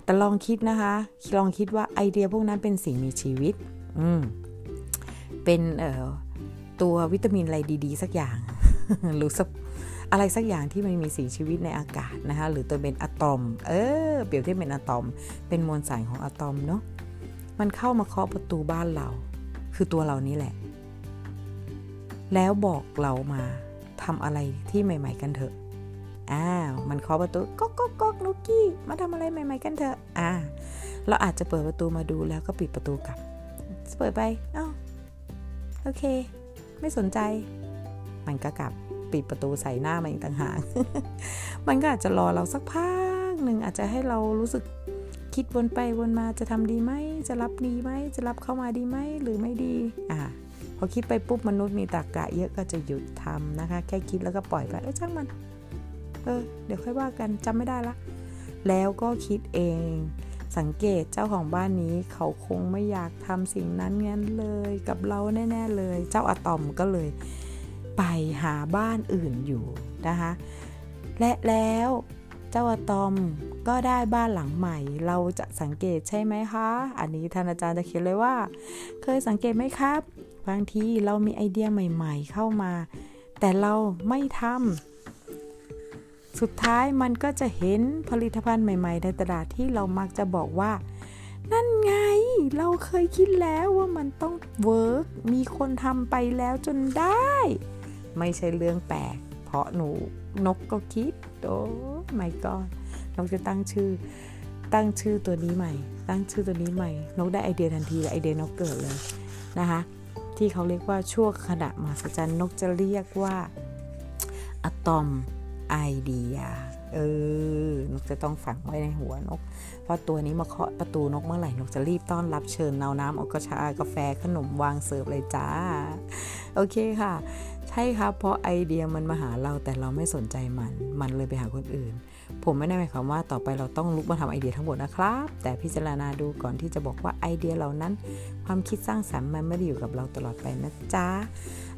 แต่ลองคิดนะคะ ลองคิดว่าไอเดียพวกนั้นเป็นสิ่งมีชีวิต อืม เป็นเอ่อตัววิตามินอะไรดี ๆ สักอย่างหรือสักอะไรสักอย่างที่มันมีสิ่งชีวิตในอากาศนะคะหรือตัวเป็นอะตอม เออ เปรียบเทียบเป็นอะตอม เป็นมวลสารของอะตอมเนาะมันเข้ามาเคาะประตูบ้านเรา คือตัวเรานี่แหละ แล้วบอกเรามาทำอะไรที่ใหม่ ๆ กันเถอะ อ้าวมันเคาะประตูก๊อกก๊อกก๊อกนุกกี้ มาทำอะไรใหม่ ๆ กันเถอะอ่า เราอาจจะเปิดประตูมาดูแล้วก็ปิดประตูกลับ เปิดไปอ้าวโอเค ไม่สนใจ มันก็กลับปิดประตูใส่หน้ามาอีกต่างหาก มันก็อาจจะรอเราสักพักหนึ่งอาจจะให้เรารู้สึกคิดวนไปวนมาจะทำดีไหม จะรับดีไหม จะรับเข้ามาดีไหมหรือไม่ดี อ่า พอคิดไปปุ๊บมนุษย์มีตรกกะเยอะก็จะหยุดทำนะคะ แค่คิดแล้วก็ปล่อยไปเอ้ช่างมัน เออ เดี๋ยวค่อยว่ากันจำไม่ได้ละ แล้วก็คิดเอง สังเกตเจ้าของบ้านนี้เขาคงไม่อยากทำสิ่งนั้นงั้นเลยกับเราแน่ ๆเลย เจ้าอะตอมก็เลย ไปหาบ้านอื่นอยู่นะคะ และแล้วเจ้าอะตอมก็ได้บ้านหลังใหม่ เราจะสังเกตใช่ไหมคะ อันนี้ท่านอาจารย์จะเขียนเลยว่า เคยสังเกตไหมครับ บางทีเรามีไอเดียใหม่ ๆ เข้ามา แต่เราไม่ทำ สุดท้ายมันก็จะเห็นผลิตภัณฑ์ใหม่ ๆ ในตลาดที่เรามักจะบอกว่า นั่นไง เราเคยคิดแล้วว่ามันต้องเวิร์กมีคนทำไปแล้วจนได้ ไม่ใช่เรื่องแปลก เพราะหนูนกก็คิด โอ้ไม่ก็นกจะตั้งชื่อ ตั้งชื่อตัวนี้ใหม่ ตั้งชื่อตัวนี้ใหม่ นกได้ไอเดียทันทีไอเดียนกเกิดเลยนะคะที่เขาเรียกว่าช่วงขณะมหัศจรรย์นกจะเรียกว่าอะตอม ไอเดีย เออนกจะต้องฝังไว้ในหัวนก เพราะตัวนี้มาเคาะประตูนกเมื่อไหร่นกจะรีบต้อนรับเชิญนาน้ำเอากระชากาแฟขนมวางเสิร์ฟเลยจ้า โอเคค่ะ ใช่ครับเพราะไอเดียมันมาหาเราแต่เราไม่สนใจมัน มันเลยไปหาคนอื่น ผมไม่ได้หมายความว่าต่อไปเราต้องลุกมาทำไอเดียทั้งหมดนะครับ แต่พิจารณาดูก่อนที่จะบอกว่าไอเดียเหล่านั้น ความคิดสร้างสรรค์มันไม่ได้อยู่กับเราตลอดไปนะจ๊ะ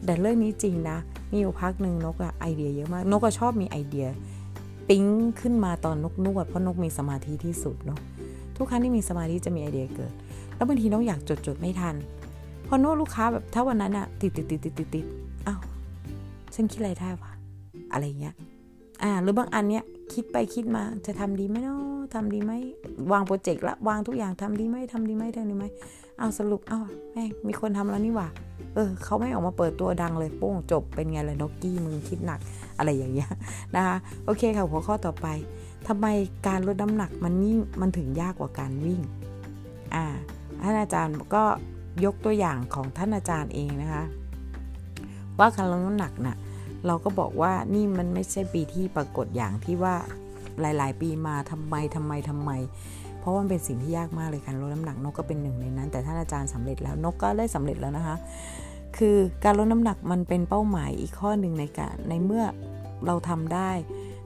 แต่เรื่องนี้จริงนะ มีอยู่พักหนึ่งนกอะไอเดียเยอะมาก นกก็ชอบมีไอเดีย ปิ๊งขึ้นมาตอนนกนวดเพราะนกมีสมาธิที่สุดเนาะทุกครั้งที่มีสมาธิจะมีไอเดียเกิด แล้วบางทีนกอยากจดจดไม่ทันพอนวดลูกค้าแบบถ้าวันนั้นอะติดติดติดติดติดติดอ้าวฉันคิดอะไรได้วะอะไรเงี้ย อ่าหรือบางอันเนี้ยคิดไปคิดมาจะทำดีไหมเนาะทำดีไหมวางโปรเจกต์ละวางทุกอย่างทำดีไหมทำดีไหมทำดีไหมเอาสรุปเอาแม่งมีคนทำแล้วนี่หว่าเออเขาไม่ออกมาเปิดตัวดังเลยโป้งจบเป็นไงเลยนกกี้มึงคิดหนักอะไรอย่างเงี้ยนะคะโอเคค่ะหัวข้อต่อไปทำไมการลดน้ำหนักมันยิ่งมันถึงยากกว่าการวิ่งอ่าท่านอาจารย์ก็ยกตัวอย่างของท่านอาจารย์เองนะคะ ว่าการลดน้ำหนักนะ่ะ เราก็บอกว่านี่มันไม่ใช่ปีที่ปรากฏอย่างที่ว่าหลาย ๆ ปีมาทำไมทำไมทำไม เพราะว่ามันเป็นสิ่งที่ยากมากเลยการลดน้ำหนักนกก็เป็นหนึ่งในนั้น แต่ท่านอาจารย์สำเร็จแล้วนกก็ได้สำเร็จแล้วนะคะ คือการลดน้ำหนักมันเป็นเป้าหมายอีกข้อหนึ่งในการในเมื่อเราทำได้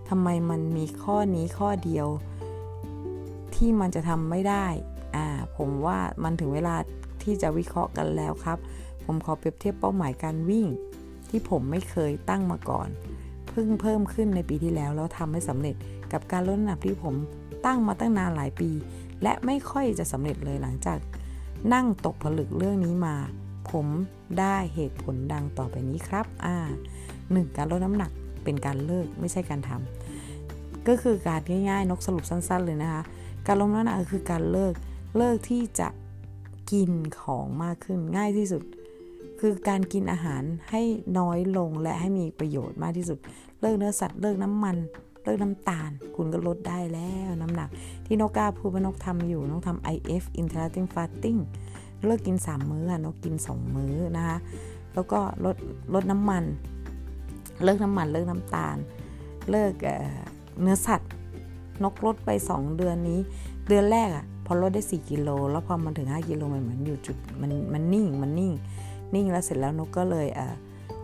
ทำไมมันมีข้อนี้ข้อเดียว ที่มันจะทำไม่ได้อ่าผมว่ามันถึงเวลาที่จะวิเคราะห์กันแล้วครับ ผมขอเปรียบเทียบเป้าหมายการวิ่ง ที่ผมไม่เคยตั้งมาก่อน เพิ่งเพิ่มขึ้นในปีที่แล้วแล้วทำให้สำเร็จกับการลดน้ำหนักที่ผมตั้งมาตั้งนานหลายปี และไม่ค่อยจะสำเร็จเลยหลังจาก นั่งตกผลึกเรื่องนี้มา ผมได้เหตุผลดังต่อไปนี้ครับอ่าหนึ่งการลดน้ำหนักเป็นการเลิกไม่ใช่การทำก็คือการง่ายๆ นกสรุปสั้น ๆ เลยนะคะ การลดน้ำหนักคือการเลิกเลิกที่จะกินของมากขึ้นง่ายที่สุด คือการกินอาหารให้น้อยลงและให้มีประโยชน์มากที่สุด เลิกเนื้อสัตว์เลิกน้ำมัน เลิกน้ำตาล คุณก็ลดได้แล้วน้ำหนัก ที่นกกาพูดว่านกทำอยู่นกทำ IF intermittent fasting เลิกกิน 3 มื้อนกกิน 2 มื้อนะคะแล้วก็ลดลดน้ำมัน เลิกน้ำมัน เลิกน้ำตาล เลิกเนื้อสัตว์ นกลดไป 2 เดือนนี้ เดือนแรกอะพอลดได้ 4 กิโล แล้วพอมันถึง 5 กิโลมันเหมือนอยู่จุดมันมันนิ่งมันนิ่ง นิ่งแล้วเสร็จแล้วนกก็เลยเ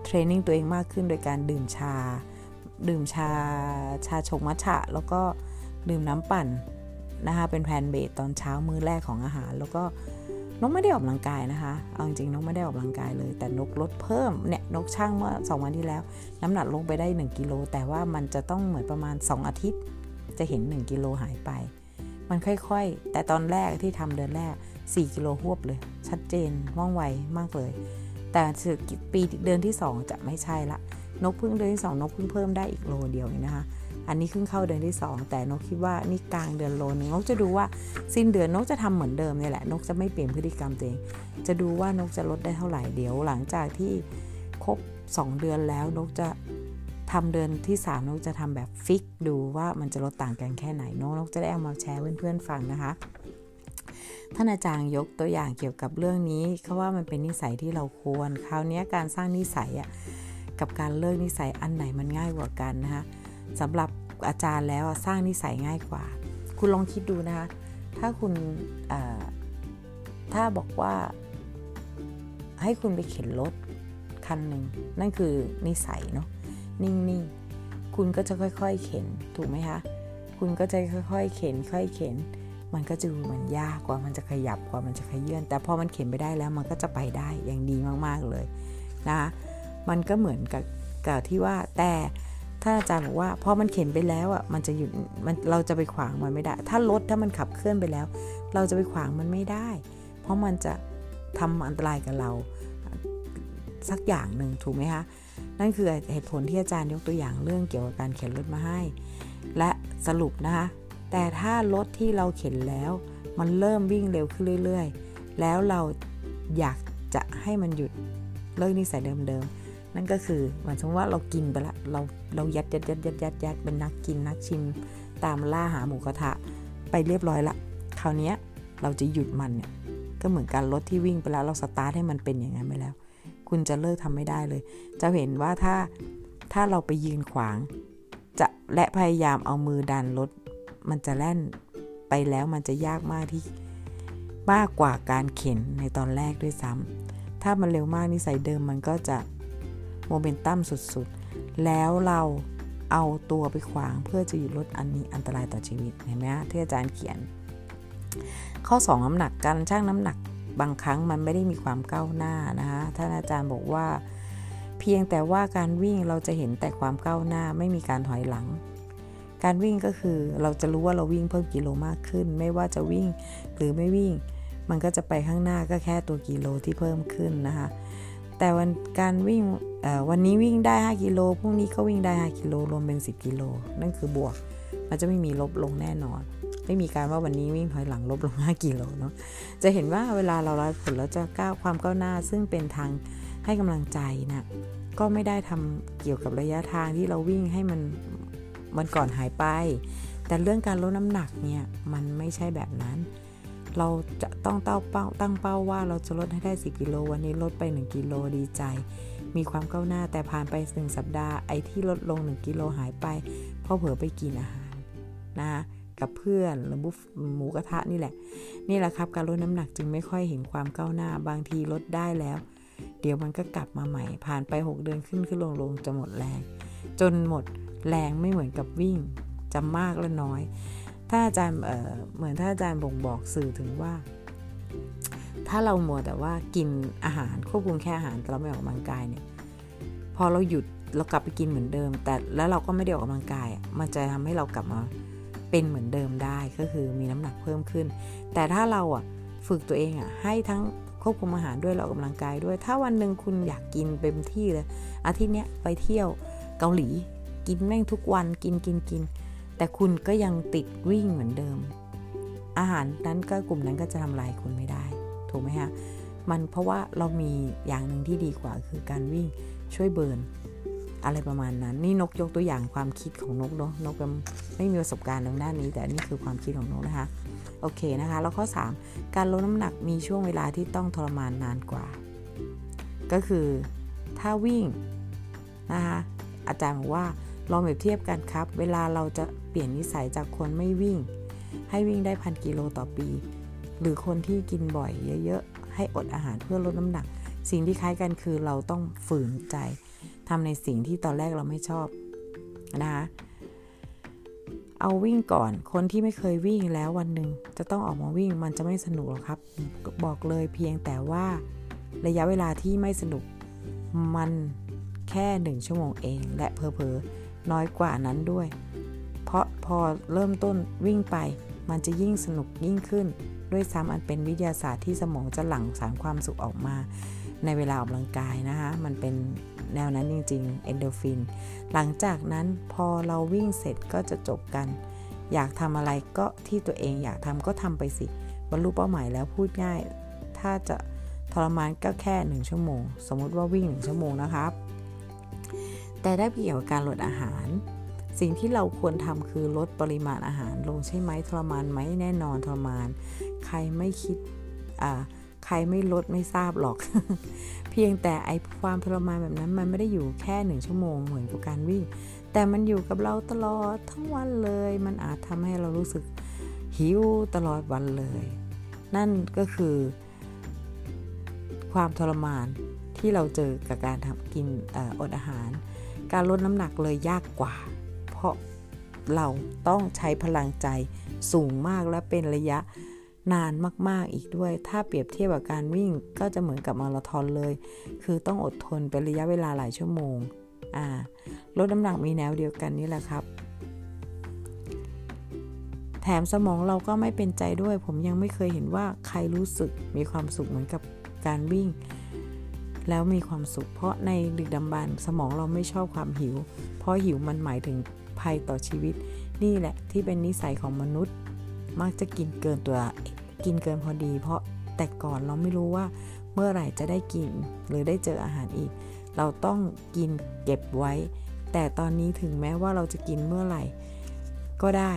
เทรนนิ่งตัวเองมากขึ้นโดยการดื่มชา ดื่มชาชาชงมัทฉะแล้วก็ดื่มน้ำปั่นนะคะเป็นแพนเบสตอนเช้ามื้อแรกของอาหาร แล้วก็นกไม่ได้ออกกำลังกายนะคะเอาจริงนกไม่ได้ออกกำลังกายเลย แต่นกลดเพิ่มเนี่ยนกช่างเมื่อ2วันที่แล้ว น้ำหนักลงไปได้ 1กิโลแต่ว่ามันจะต้องเหมือนประมาณ 2 อาทิตย์ จะเห็น 1กิโลหายไป มันค่อยๆ แต่ตอนแรกที่ทำเดือนแรก 4 กิโลหวบเลย ชัดเจนว่องไวมากเลย แต่ปีเดือนที่ 2 จะไม่ใช่ละนกพึ่งเดือนที่ 2 นกพึ่งเพิ่มได้อีกโลเดียวนะคะ อันนี้ขึ้นเข้าเดือนที่ 2 แต่นกคิดว่านี่กลางเดือนโลนึงนกจะดูว่าสิ้นเดือนนกจะทำเหมือนเดิมนี่แหละ นกจะไม่เปลี่ยนพฤติกรรมตัวเอง จะดูว่านกจะลดได้เท่าไหร่เดี๋ยวหลังจากที่ครบ 2 เดือนแล้วนกจะทำเดือนที่ 3นกจะทำแบบฟิกดูว่ามันจะลดต่างกันแค่ไหนนกนกจะได้เอามาแชร์เพื่อนๆฟังนะคะ ท่านอาจารย์ยกตัวอย่างเกี่ยวกับเรื่องนี้เขาว่ามันเป็นนิสัยที่เราควร คราวนี้การสร้างนิสัยอะกับการเลิกนิสัยอันไหนมันง่ายกว่ากันนะคะสำหรับอาจารย์แล้วสร้างนิสัยง่ายกว่า คุณลองคิดดูนะคะ ถ้าคุณถ้าบอกว่าให้คุณไปเข็นรถคันหนึ่งนั่นคือนิสัยเนาะนิ่งๆ คุณก็จะค่อยๆ เข็นถูกไหมคะ คุณก็จะค่อยๆ เข็นค่อยเข็น มันก็จะดูเหมือนยากกว่ามันจะขยับกว่ามันจะขยื่นแต่พอมันเข็นไปได้แล้วมันก็จะไปได้อย่างดีมากๆเลยนะคะมันก็เหมือนกับกับที่ว่าแต่ถ้าอาจารย์บอกว่าพอมันเข็นไปแล้วอะมันจะหยุดมันเราจะไปขวางมันไม่ได้ ถ้ารถถ้ามันขับเคลื่อนไปแล้ว เราจะไปขวางมันไม่ได้ เพราะมันจะทำอันตรายกับเราสักอย่างหนึ่งถูกไหมคะนั่นคือเหตุผลที่อาจารย์ยกตัวอย่างเรื่องเกี่ยวกับการเข็นรถมาให้ และสรุปนะคะ แต่ถ้ารถที่เราเข็นแล้ว มันเริ่มวิ่งเร็วขึ้นเรื่อย ๆ แล้วเราอยากจะให้มันหยุดเลิกนิสัยเดิมๆ นั่นก็คือหมายถึงว่าเรากินไปละเราเรายัดยัดยัดยัดยัดยัดเป็นนักกินนักชิม ตามล่าหาหมูกระทะไปเรียบร้อยละคราวนี้เราจะหยุดมันเนี่ยก็เหมือนการรถที่วิ่งไปแล้วเราสตาร์ทให้มันเป็นอย่างนั้นไปแล้ว คุณจะเลิกทำไม่ได้เลย จะเห็นว่าถ้าถ้าเราไปยืนขวาง จะและพยายามเอามือดันรถ มันจะแล่นไปแล้วมันจะยากมากที่มากกว่าการเข็นในตอนแรกด้วยซ้ำถ้ามันเร็วมากนิสัยเดิมมันก็จะโมเมนตัมสุดๆ แล้วเราเอาตัวไปขวางเพื่อจะหยุดลดอันนี้อันตรายต่อชีวิตเห็นไหมที่อาจารย์เขียน ข้อ 2 น้ำหนักการชั่งน้ำหนักบางครั้งมันไม่ได้มีความก้าวหน้านะคะท่านอาจารย์บอกว่า เพียงแต่ว่าการวิ่งเราจะเห็นแต่ความก้าวหน้าไม่มีการถอยหลัง การวิ่งก็คือเราจะรู้ว่าเราวิ่งเพิ่มกิโลมากขึ้น ไม่ว่าจะวิ่งหรือไม่วิ่ง มันก็จะไปข้างหน้าก็แค่ตัวกิโลที่เพิ่มขึ้นนะคะ แต่วันการวิ่งวันนี้วิ่งได้ 5 กิโลพรุ่งนี้ก็วิ่งได้ 5 กิโลรวมเป็น 10 กิโล นั่นคือบวก มันจะไม่มีลบลงแน่นอน ไม่มีการว่าวันนี้วิ่งถอยหลังลบลง 5 กิโลเนาะ จะเห็นว่าเวลาเราร้อยผลแล้วจะก้าวความก้าวหน้า ซึ่งเป็นทางให้กำลังใจนะก็ไม่ได้ทำเกี่ยวกับระยะทางที่เราวิ่งให้มัน มันก่อนหายไป แต่เรื่องการลดน้ำหนักเนี่ยมันไม่ใช่แบบนั้น เราจะต้องเต้าเป้าตั้งเป้าว่าเราจะลดให้ได้ 10 กิโลวันนี้ลดไป 1 กิโลดีใจ มีความก้าวหน้าแต่ผ่านไปหนึ่งสัปดาห์ไอ้ที่ลดลง 1 กิโลหายไป เพราะเผลอไปกินอาหารนะกับเพื่อนหรือบุฟหมูกระทะนี่แหละ นี่แหละครับการลดน้ำหนักจึงไม่ค่อยเห็นความก้าวหน้าบางทีลดได้แล้ว เดี๋ยวมันก็กลับมาใหม่ ผ่านไป 6 เดือนขึ้นขึ้นลงลงจะหมดแรง จนหมด แรงไม่เหมือนกับวิ่งจะมากและน้อย ถ้าอาจารย์เเหมือนถ้าอาจารย์บ่งบอกสื่อถึงว่า ถ้าเราหมัวแต่ว่ากินอาหารควบคุมแค่อาหารแต่เราไม่ออกกำลังกายเนี่ยพอเราหยุดเรากลับไปกินเหมือนเดิม แต่แล้วเราก็ไม่ได้ออกกำลังกายมันจะทำให้เรากลับมาเป็นเหมือนเดิมได้ก็คือมีน้ำหนักเพิ่มขึ้น แต่ถ้าเราอะฝึกตัวเองอะให้ทั้งควบคุมอาหารด้วยเราออกกำลังกายด้วย ถ้าวันหนึ่งคุณอยากกินเต็มที่เลยอาทิตย์เนี้ยไปเที่ยวเกาหลี กินแม่งทุกวันกินกินกิน แต่คุณก็ยังติดวิ่งเหมือนเดิม อาหารนั้นก็กลุ่มนั้นก็จะทำลายคุณไม่ได้ ถูกไหมฮะ มันเพราะว่าเรามีอย่างหนึ่งที่ดีกว่า คือการวิ่งช่วยเบิร์นอะไรประมาณนั้น นี่นกยกตัวอย่างความคิดของนกเนาะนกไม่มีประสบการณ์ทางด้านนี้ แต่นี่คือความคิดของนกนะคะ โอเคนะคะ แล้วข้อ 3 การลดน้ำหนักมีช่วงเวลาที่ต้องทรมานนานกว่า ก็คือถ้าวิ่งนะคะอาจารย์บอกว่า ลองเปรียบเทียบกันครับ เวลาเราจะเปลี่ยนนิสัยจากคนไม่วิ่ง ให้วิ่งได้พันกิโลต่อปี หรือคนที่กินบ่อยเยอะๆ ให้อดอาหารเพื่อลดน้ำหนัก สิ่งที่คล้ายกันคือเราต้องฝืนใจทำในสิ่งที่ตอนแรกเราไม่ชอบนะคะเอาวิ่งก่อน คนที่ไม่เคยวิ่งแล้ววันหนึ่งจะต้องออกมาวิ่งมันจะไม่สนุกหรอกครับ บอกเลยเพียงแต่ว่าระยะเวลาที่ไม่สนุกมันแค่หนึ่งชั่วโมงเอง และเพอเพอ น้อยกว่านั้นด้วย เพราะพอเริ่มต้นวิ่งไป มันจะยิ่งสนุกยิ่งขึ้น ด้วยซ้ำอันเป็นวิทยาศาสตร์ที่สมองจะหลั่งสารความสุขออกมา ในเวลาออกกำลังกายนะคะมันเป็นแนวนั้นจริงๆเอนโดฟิน หลังจากนั้นพอเราวิ่งเสร็จก็จะจบกัน อยากทำอะไรก็ที่ตัวเองอยากทำก็ทำไปสิบรรลุเป้าหมายแล้วพูดง่าย ถ้าจะทรมานก็แค่ 1 ชั่วโมง สมมติว่าวิ่ง 1 ชั่วโมงนะครับ แต่ได้เกี่ยวกับการลดอาหาร สิ่งที่เราควรทำคือลดปริมาณอาหารลงใช่ไหมทรมานไหมแน่นอนทรมาน ใครไม่คิดอ่าใครไม่ลดไม่ทราบหรอก เพียงแต่ไอความทรมานแบบนั้นมันไม่ได้อยู่แค่หนึ่งชั่วโมงเหมือนกับการวิ่ง แต่มันอยู่กับเราตลอดทั้งวันเลย มันอาจทำให้เรารู้สึกหิวตลอดวันเลย นั่นก็คือ ความทรมานที่เราเจอกับการทำกินอดอาหาร การลดน้ำหนักเลยยากกว่า เพราะเราต้องใช้พลังใจสูงมากและเป็นระยะนานมาก ๆ อีกด้วย ถ้าเปรียบเทียบกับการวิ่งก็จะเหมือนกับมาราธอนเลย คือต้องอดทนเป็นระยะเวลาหลายชั่วโมง อ่า ลดน้ำหนักมีแนวเดียวกันนี่แหละครับ แถมสมองเราก็ไม่เป็นใจด้วย ผมยังไม่เคยเห็นว่าใครรู้สึกมีความสุขเหมือนกับการวิ่ง แล้วมีความสุข เพราะในดึกดำบรรสมองเราไม่ชอบความหิว เพราะหิวมันหมายถึงภัยต่อชีวิต นี่แหละที่เป็นนิสัยของมนุษย์ มักจะกินเกินตัวกินเกินพอดี เพราะแต่ก่อนเราไม่รู้ว่าเมื่อไหร่จะได้กินหรือได้เจออาหารอีก เราต้องกินเก็บไว้ แต่ตอนนี้ถึงแม้ว่าเราจะกินเมื่อไหร่ ก็ได้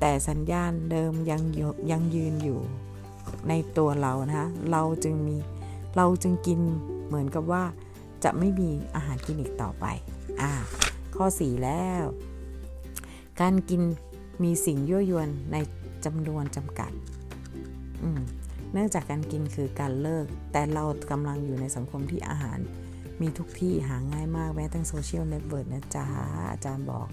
แต่สัญญาณเดิมยังยังยืนอยู่ในตัวเรานะคะเราจึงมีเราจึงกิน เหมือนกับว่าจะไม่มีอาหารกินอีกต่อไปอ่าข้อ 4 แล้ว การกินมีสิ่งยั่วยวนในจำนวนจำกัดเนื่องจากการกินคือการเลิก แต่เรากำลังอยู่ในสังคมที่อาหารมีทุกที่หาง่ายมากแม้แต่ social network นะจ๊ะอาจารย์บอก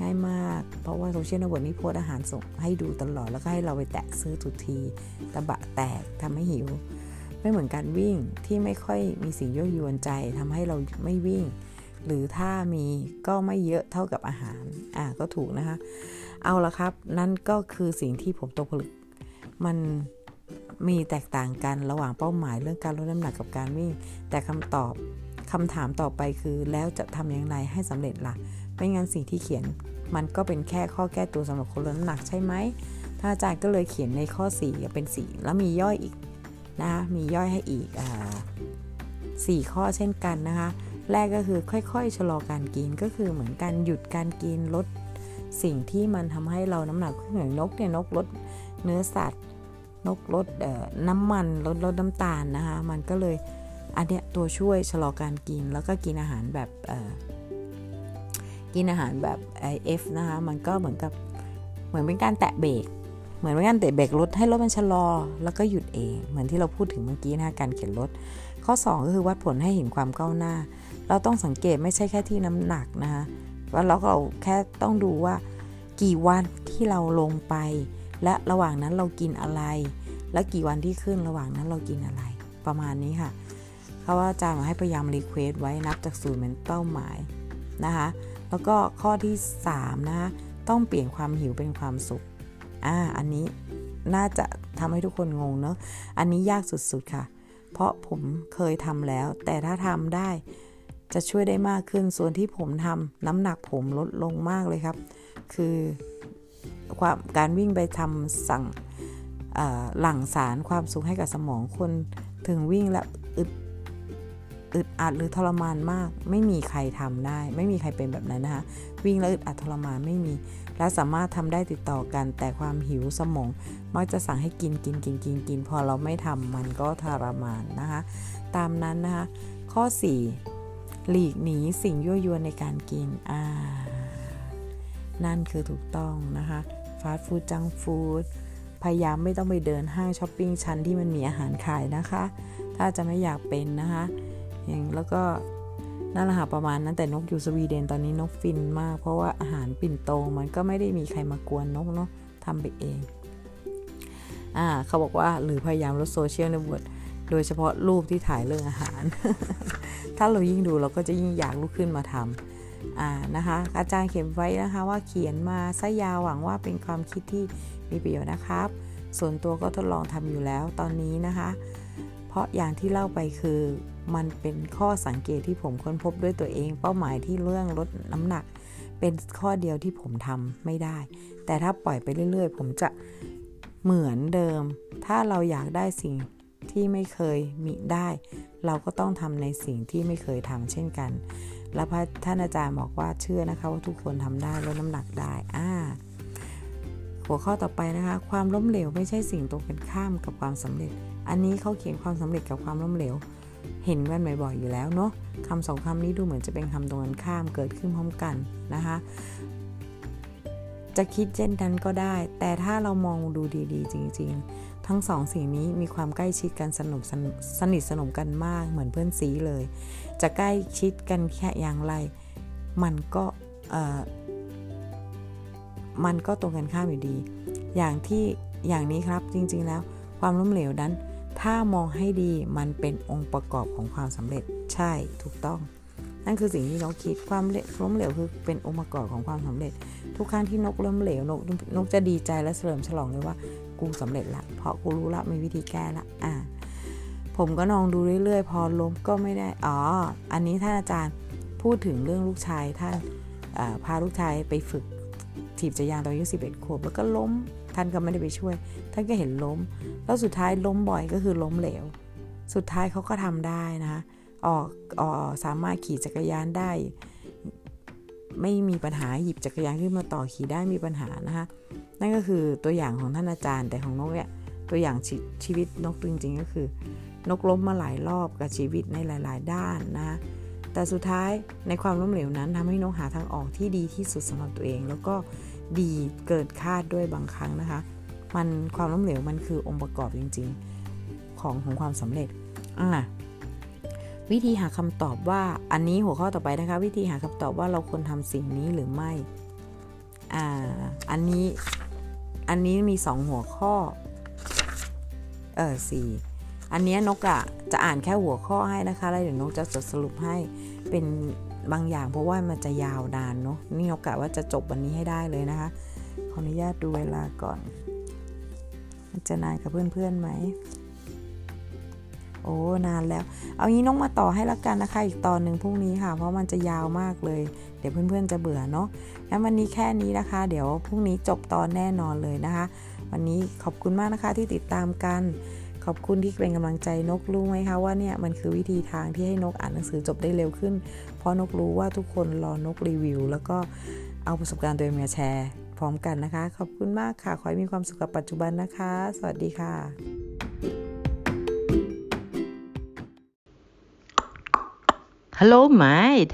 ง่ายมาก เพราะว่า social network นี่โพสอาหารส่งให้ดูตลอด แล้วก็ให้เราไปแตะซื้อทุกทีตะบะแตกทำให้หิว ไม่เหมือนการวิ่งที่ไม่ค่อยมีสิ่งยั่วยวนใจทำให้เราไม่วิ่ง หรือถ้ามีก็ไม่เยอะเท่ากับอาหาร อ่าก็ถูกนะคะ เอาละครับ นั่นก็คือสิ่งที่ผมตกผลึก มันมีแตกต่างกันระหว่างเป้าหมายเรื่องการลดน้ำหนักกับการวิ่ง แต่คำตอบคำถามต่อไปคือแล้วจะทำอย่างไรให้สำเร็จละ่ะ ไม่งั้นสิ่งที่เขียนมันก็เป็นแค่ข้อแก้ตัวสำหรับคนลดน้ำหนักใช่ไหมท่านอาจารย์ก็เลยเขียนในข้อ 4 เป็น 4 แล้วมีย่อยอีก นะมีย่อยให้อีกอ่าสี่ข้อเช่นกันนะคะ แรกก็คือค่อยๆชะลอการกินก็คือเหมือนการหยุดการกินลดสิ่งที่มันทำให้เราน้ำหนักขึ้นอย่างนกเนี่ยนกลดเนื้อสัตว์ นกลดน้ำมันลดลดน้ำตาลนะคะ มันก็เลยอันเนี้ยตัวช่วยชะลอการกินแล้วก็กินอาหารแบบกินอาหารแบบเอฟนะคะ มันก็เหมือนกับเหมือนเป็นการแตะเบรก เหมือนเป็นการแตะเบรกรถให้รถมันชะลอ แล้วก็หยุดเอง เหมือนที่เราพูดถึงเมื่อกี้นะการเข็นรถ ข้อ 2 ก็คือวัดผลให้เห็นความก้าวหน้า เราต้องสังเกตไม่ใช่แค่ที่น้ำหนักนะคะว่าเราเราแค่ต้องดูว่า กี่วันที่เราลงไป และระหว่างนั้นเรากินอะไร และกี่วันที่ขึ้นระหว่างนั้นเรากินอะไร ประมาณนี้ค่ะเขาว่าอาจารย์ให้พยายามรีเควสไว้นับจากศูนย์เป็นเป้าหมายนะคะแล้วก็ข้อที่ 3 นะคะต้องเปลี่ยนความหิวเป็นความสุข อ่าอันนี้น่าจะทำให้ทุกคนงงเนาะอันนี้ยากสุดๆค่ะ เพราะผมเคยทำแล้ว แต่ถ้าทำได้จะช่วยได้มากขึ้นส่วนที่ผมทำน้ำหนักผมลดลงมากเลยครับ คือความการวิ่งไปทำสั่งหลั่งสารความสุขให้กับสมองคนถึงวิ่งแล้วอึดอึดอัดหรือทรมานมาก ไม่มีใครทำได้ ไม่มีใครเป็นแบบนั้นนะคะวิ่งแล้วอึดอัดทรมานไม่มี และสามารถทำได้ติดต่อกัน แต่ความหิวสมองมักจะสั่งให้กินกินกินกินกินพอเราไม่ทำมันก็ทรมานนะคะ ตามนั้นนะคะ ข้อ 4 หลีกหนีสิ่งยั่วยวนในการกินอ่านั่นคือถูกต้องนะคะฟาสต์ฟู้ดจังฟู้ดพยายามไม่ต้องไปเดินห้างช้อปปิ้งชั้นที่มันมีอาหารขายนะคะ ถ้าจะไม่อยากเป็นนะคะอย่างแล้วก็ นั่นแหละค่ะประมาณนั้นแต่นกอยู่สวีเดนตอนนี้นกฟินมาก เพราะว่าอาหารปิ่นโตมันก็ไม่ได้มีใครมากวนนกเนาะทำไปเองอ่าเขาบอกว่าหรือพยายามลดโซเชียลในบทโดยเฉพาะรูปที่ถ่ายเรื่องอาหาร ถ้าเรายิ่งดูเราก็จะยิ่งอยากลุกขึ้นมาทำอ่านะคะ อาจารย์เขียนไว้นะคะว่าเขียนมาซะยาวหวังว่าเป็นความคิดที่มีประโยชน์นะครับ ส่วนตัวก็ทดลองทำอยู่แล้วตอนนี้นะคะ เพราะอย่างที่เล่าไปคือ มันเป็นข้อสังเกตที่ผมค้นพบด้วยตัวเอง เป้าหมายที่เรื่องลดน้ำหนัก เป็นข้อเดียวที่ผมทำไม่ได้ แต่ถ้าปล่อยไปเรื่อย ๆ ผมจะเหมือนเดิม ถ้าเราอยากได้สิ่งที่ไม่เคยมีได้ เราก็ต้องทำในสิ่งที่ไม่เคยทำเช่นกัน แล้วพระท่านอาจารย์บอกว่าเชื่อนะคะว่าทุกคนทำได้ลดน้ำหนักได้อ่าหัวข้อต่อไปนะคะ ความล้มเหลวไม่ใช่สิ่งตรงกันข้ามกับความสำเร็จ อันนี้เขาเขียนความสำเร็จกับความล้มเหลว เห็นกันบ่อยๆอยู่แล้วเนาะคำสองคำนี้ดูเหมือนจะเป็นคำตรงกันข้ามเกิดขึ้นพร้อมกันนะคะ จะคิดเช่นนั้นก็ได้ แต่ถ้าเรามองดูดีๆ จริง ๆ ทั้งสองสิ่งนี้มีความใกล้ชิดกันสนุกสนิทสนมกันมากเหมือนเพื่อนซีเลย จะใกล้ชิดกันแค่อย่างไร มันก็มันก็ตรงกันข้ามอยู่ดี อย่างที่อย่างนี้ครับจริงๆแล้วความล้มเหลวนั้น ถ้ามองให้ดีมันเป็นองค์ประกอบของความสำเร็จใช่ถูกต้อง นั่นคือสิ่งที่นกคิดความล้มเหลวคือเป็นองค์ประกอบของความสำเร็จ ทุกครั้งที่นกล้มเหลวนกนกจะดีใจและเฉลิมฉลองเลยว่ากูสำเร็จละเพราะกูรู้ละมีวิธีแก้ละอ่าผมก็นองดูเรื่อยๆ พอล้มก็ไม่ได้ อ๋อ อันนี้ท่านอาจารย์พูดถึงเรื่องลูกชายท่านพาลูกชายไปฝึกถีบจักรยานตอนอายุ11ขวบแล้วก็ล้ม ท่านก็ไม่ได้ไปช่วย ท่านก็เห็นล้ม แล้วสุดท้ายล้มบ่อยก็คือล้มเหลว สุดท้ายเขาก็ทำได้นะออกออกสามารถขี่จักรยานได้ ไม่มีปัญหาหยิบจักรยานขึ้นมาต่อขี่ได้มีปัญหานะคะนั่นก็คือตัวอย่างของท่านอาจารย์แต่ของนกเนี่ยตัวอย่างชชีวิตนกจริงๆก็คือ นกล้มมาหลายรอบกับชีวิตในหลาย ๆ ด้านนะแต่สุดท้ายในความล้มเหลวนั้นทำให้นกหาทางออกที่ดีที่สุดสำหรับตัวเอง แล้วก็ ดีเกินคาดด้วยบางครั้งนะคะ มันความล้มเหลวมันคือองค์ประกอบจริง ๆ ของของความสำเร็จอะวิธีหาคำตอบว่าอันนี้หัวข้อต่อไปนะคะ วิธีหาคำตอบว่าเราควรทำสิ่งนี้หรือไม่อ่าอันนี้อันนี้มี 2 หัวข้อเออสี่อันนี้นกอะจะอ่านแค่หัวข้อให้นะคะแล้วเดี๋ยวนกจะสรุปให้เป็น บางอย่างเพราะว่ามันจะยาวนานเนาะนี่นกกะว่าจะจบวันนี้ให้ได้เลยนะคะ ขออนุญาตดูเวลาก่อน มันจะนานกับเพื่อนๆไหมโอ้นานแล้ว เอางี้น้องมาต่อให้ละกันนะคะ อีกตอนหนึ่งพรุ่งนี้ค่ะ เพราะมันจะยาวมากเลย เดี๋ยวเพื่อนๆจะเบื่อเนาะงั้นวันนี้แค่นี้นะคะ เดี๋ยวพรุ่งนี้จบตอนแน่นอนเลยนะคะ วันนี้ขอบคุณมากนะคะที่ติดตามกัน ขอบคุณที่เป็นกำลังใจนกรู้ไหมคะว่าเนี่ยมันคือวิธีทางที่ให้นกอ่านหนังสือจบได้เร็วขึ้น เพราะนกรู้ว่าทุกคนรอนกรีวิว แล้วก็เอาประสบการณ์ตัวเองมาแชร์ พร้อมกันนะคะ ขอบคุณมากค่ะ ขอให้มีความสุขกับปัจจุบันนะคะ สวัสดีค่ะ Hello, mate.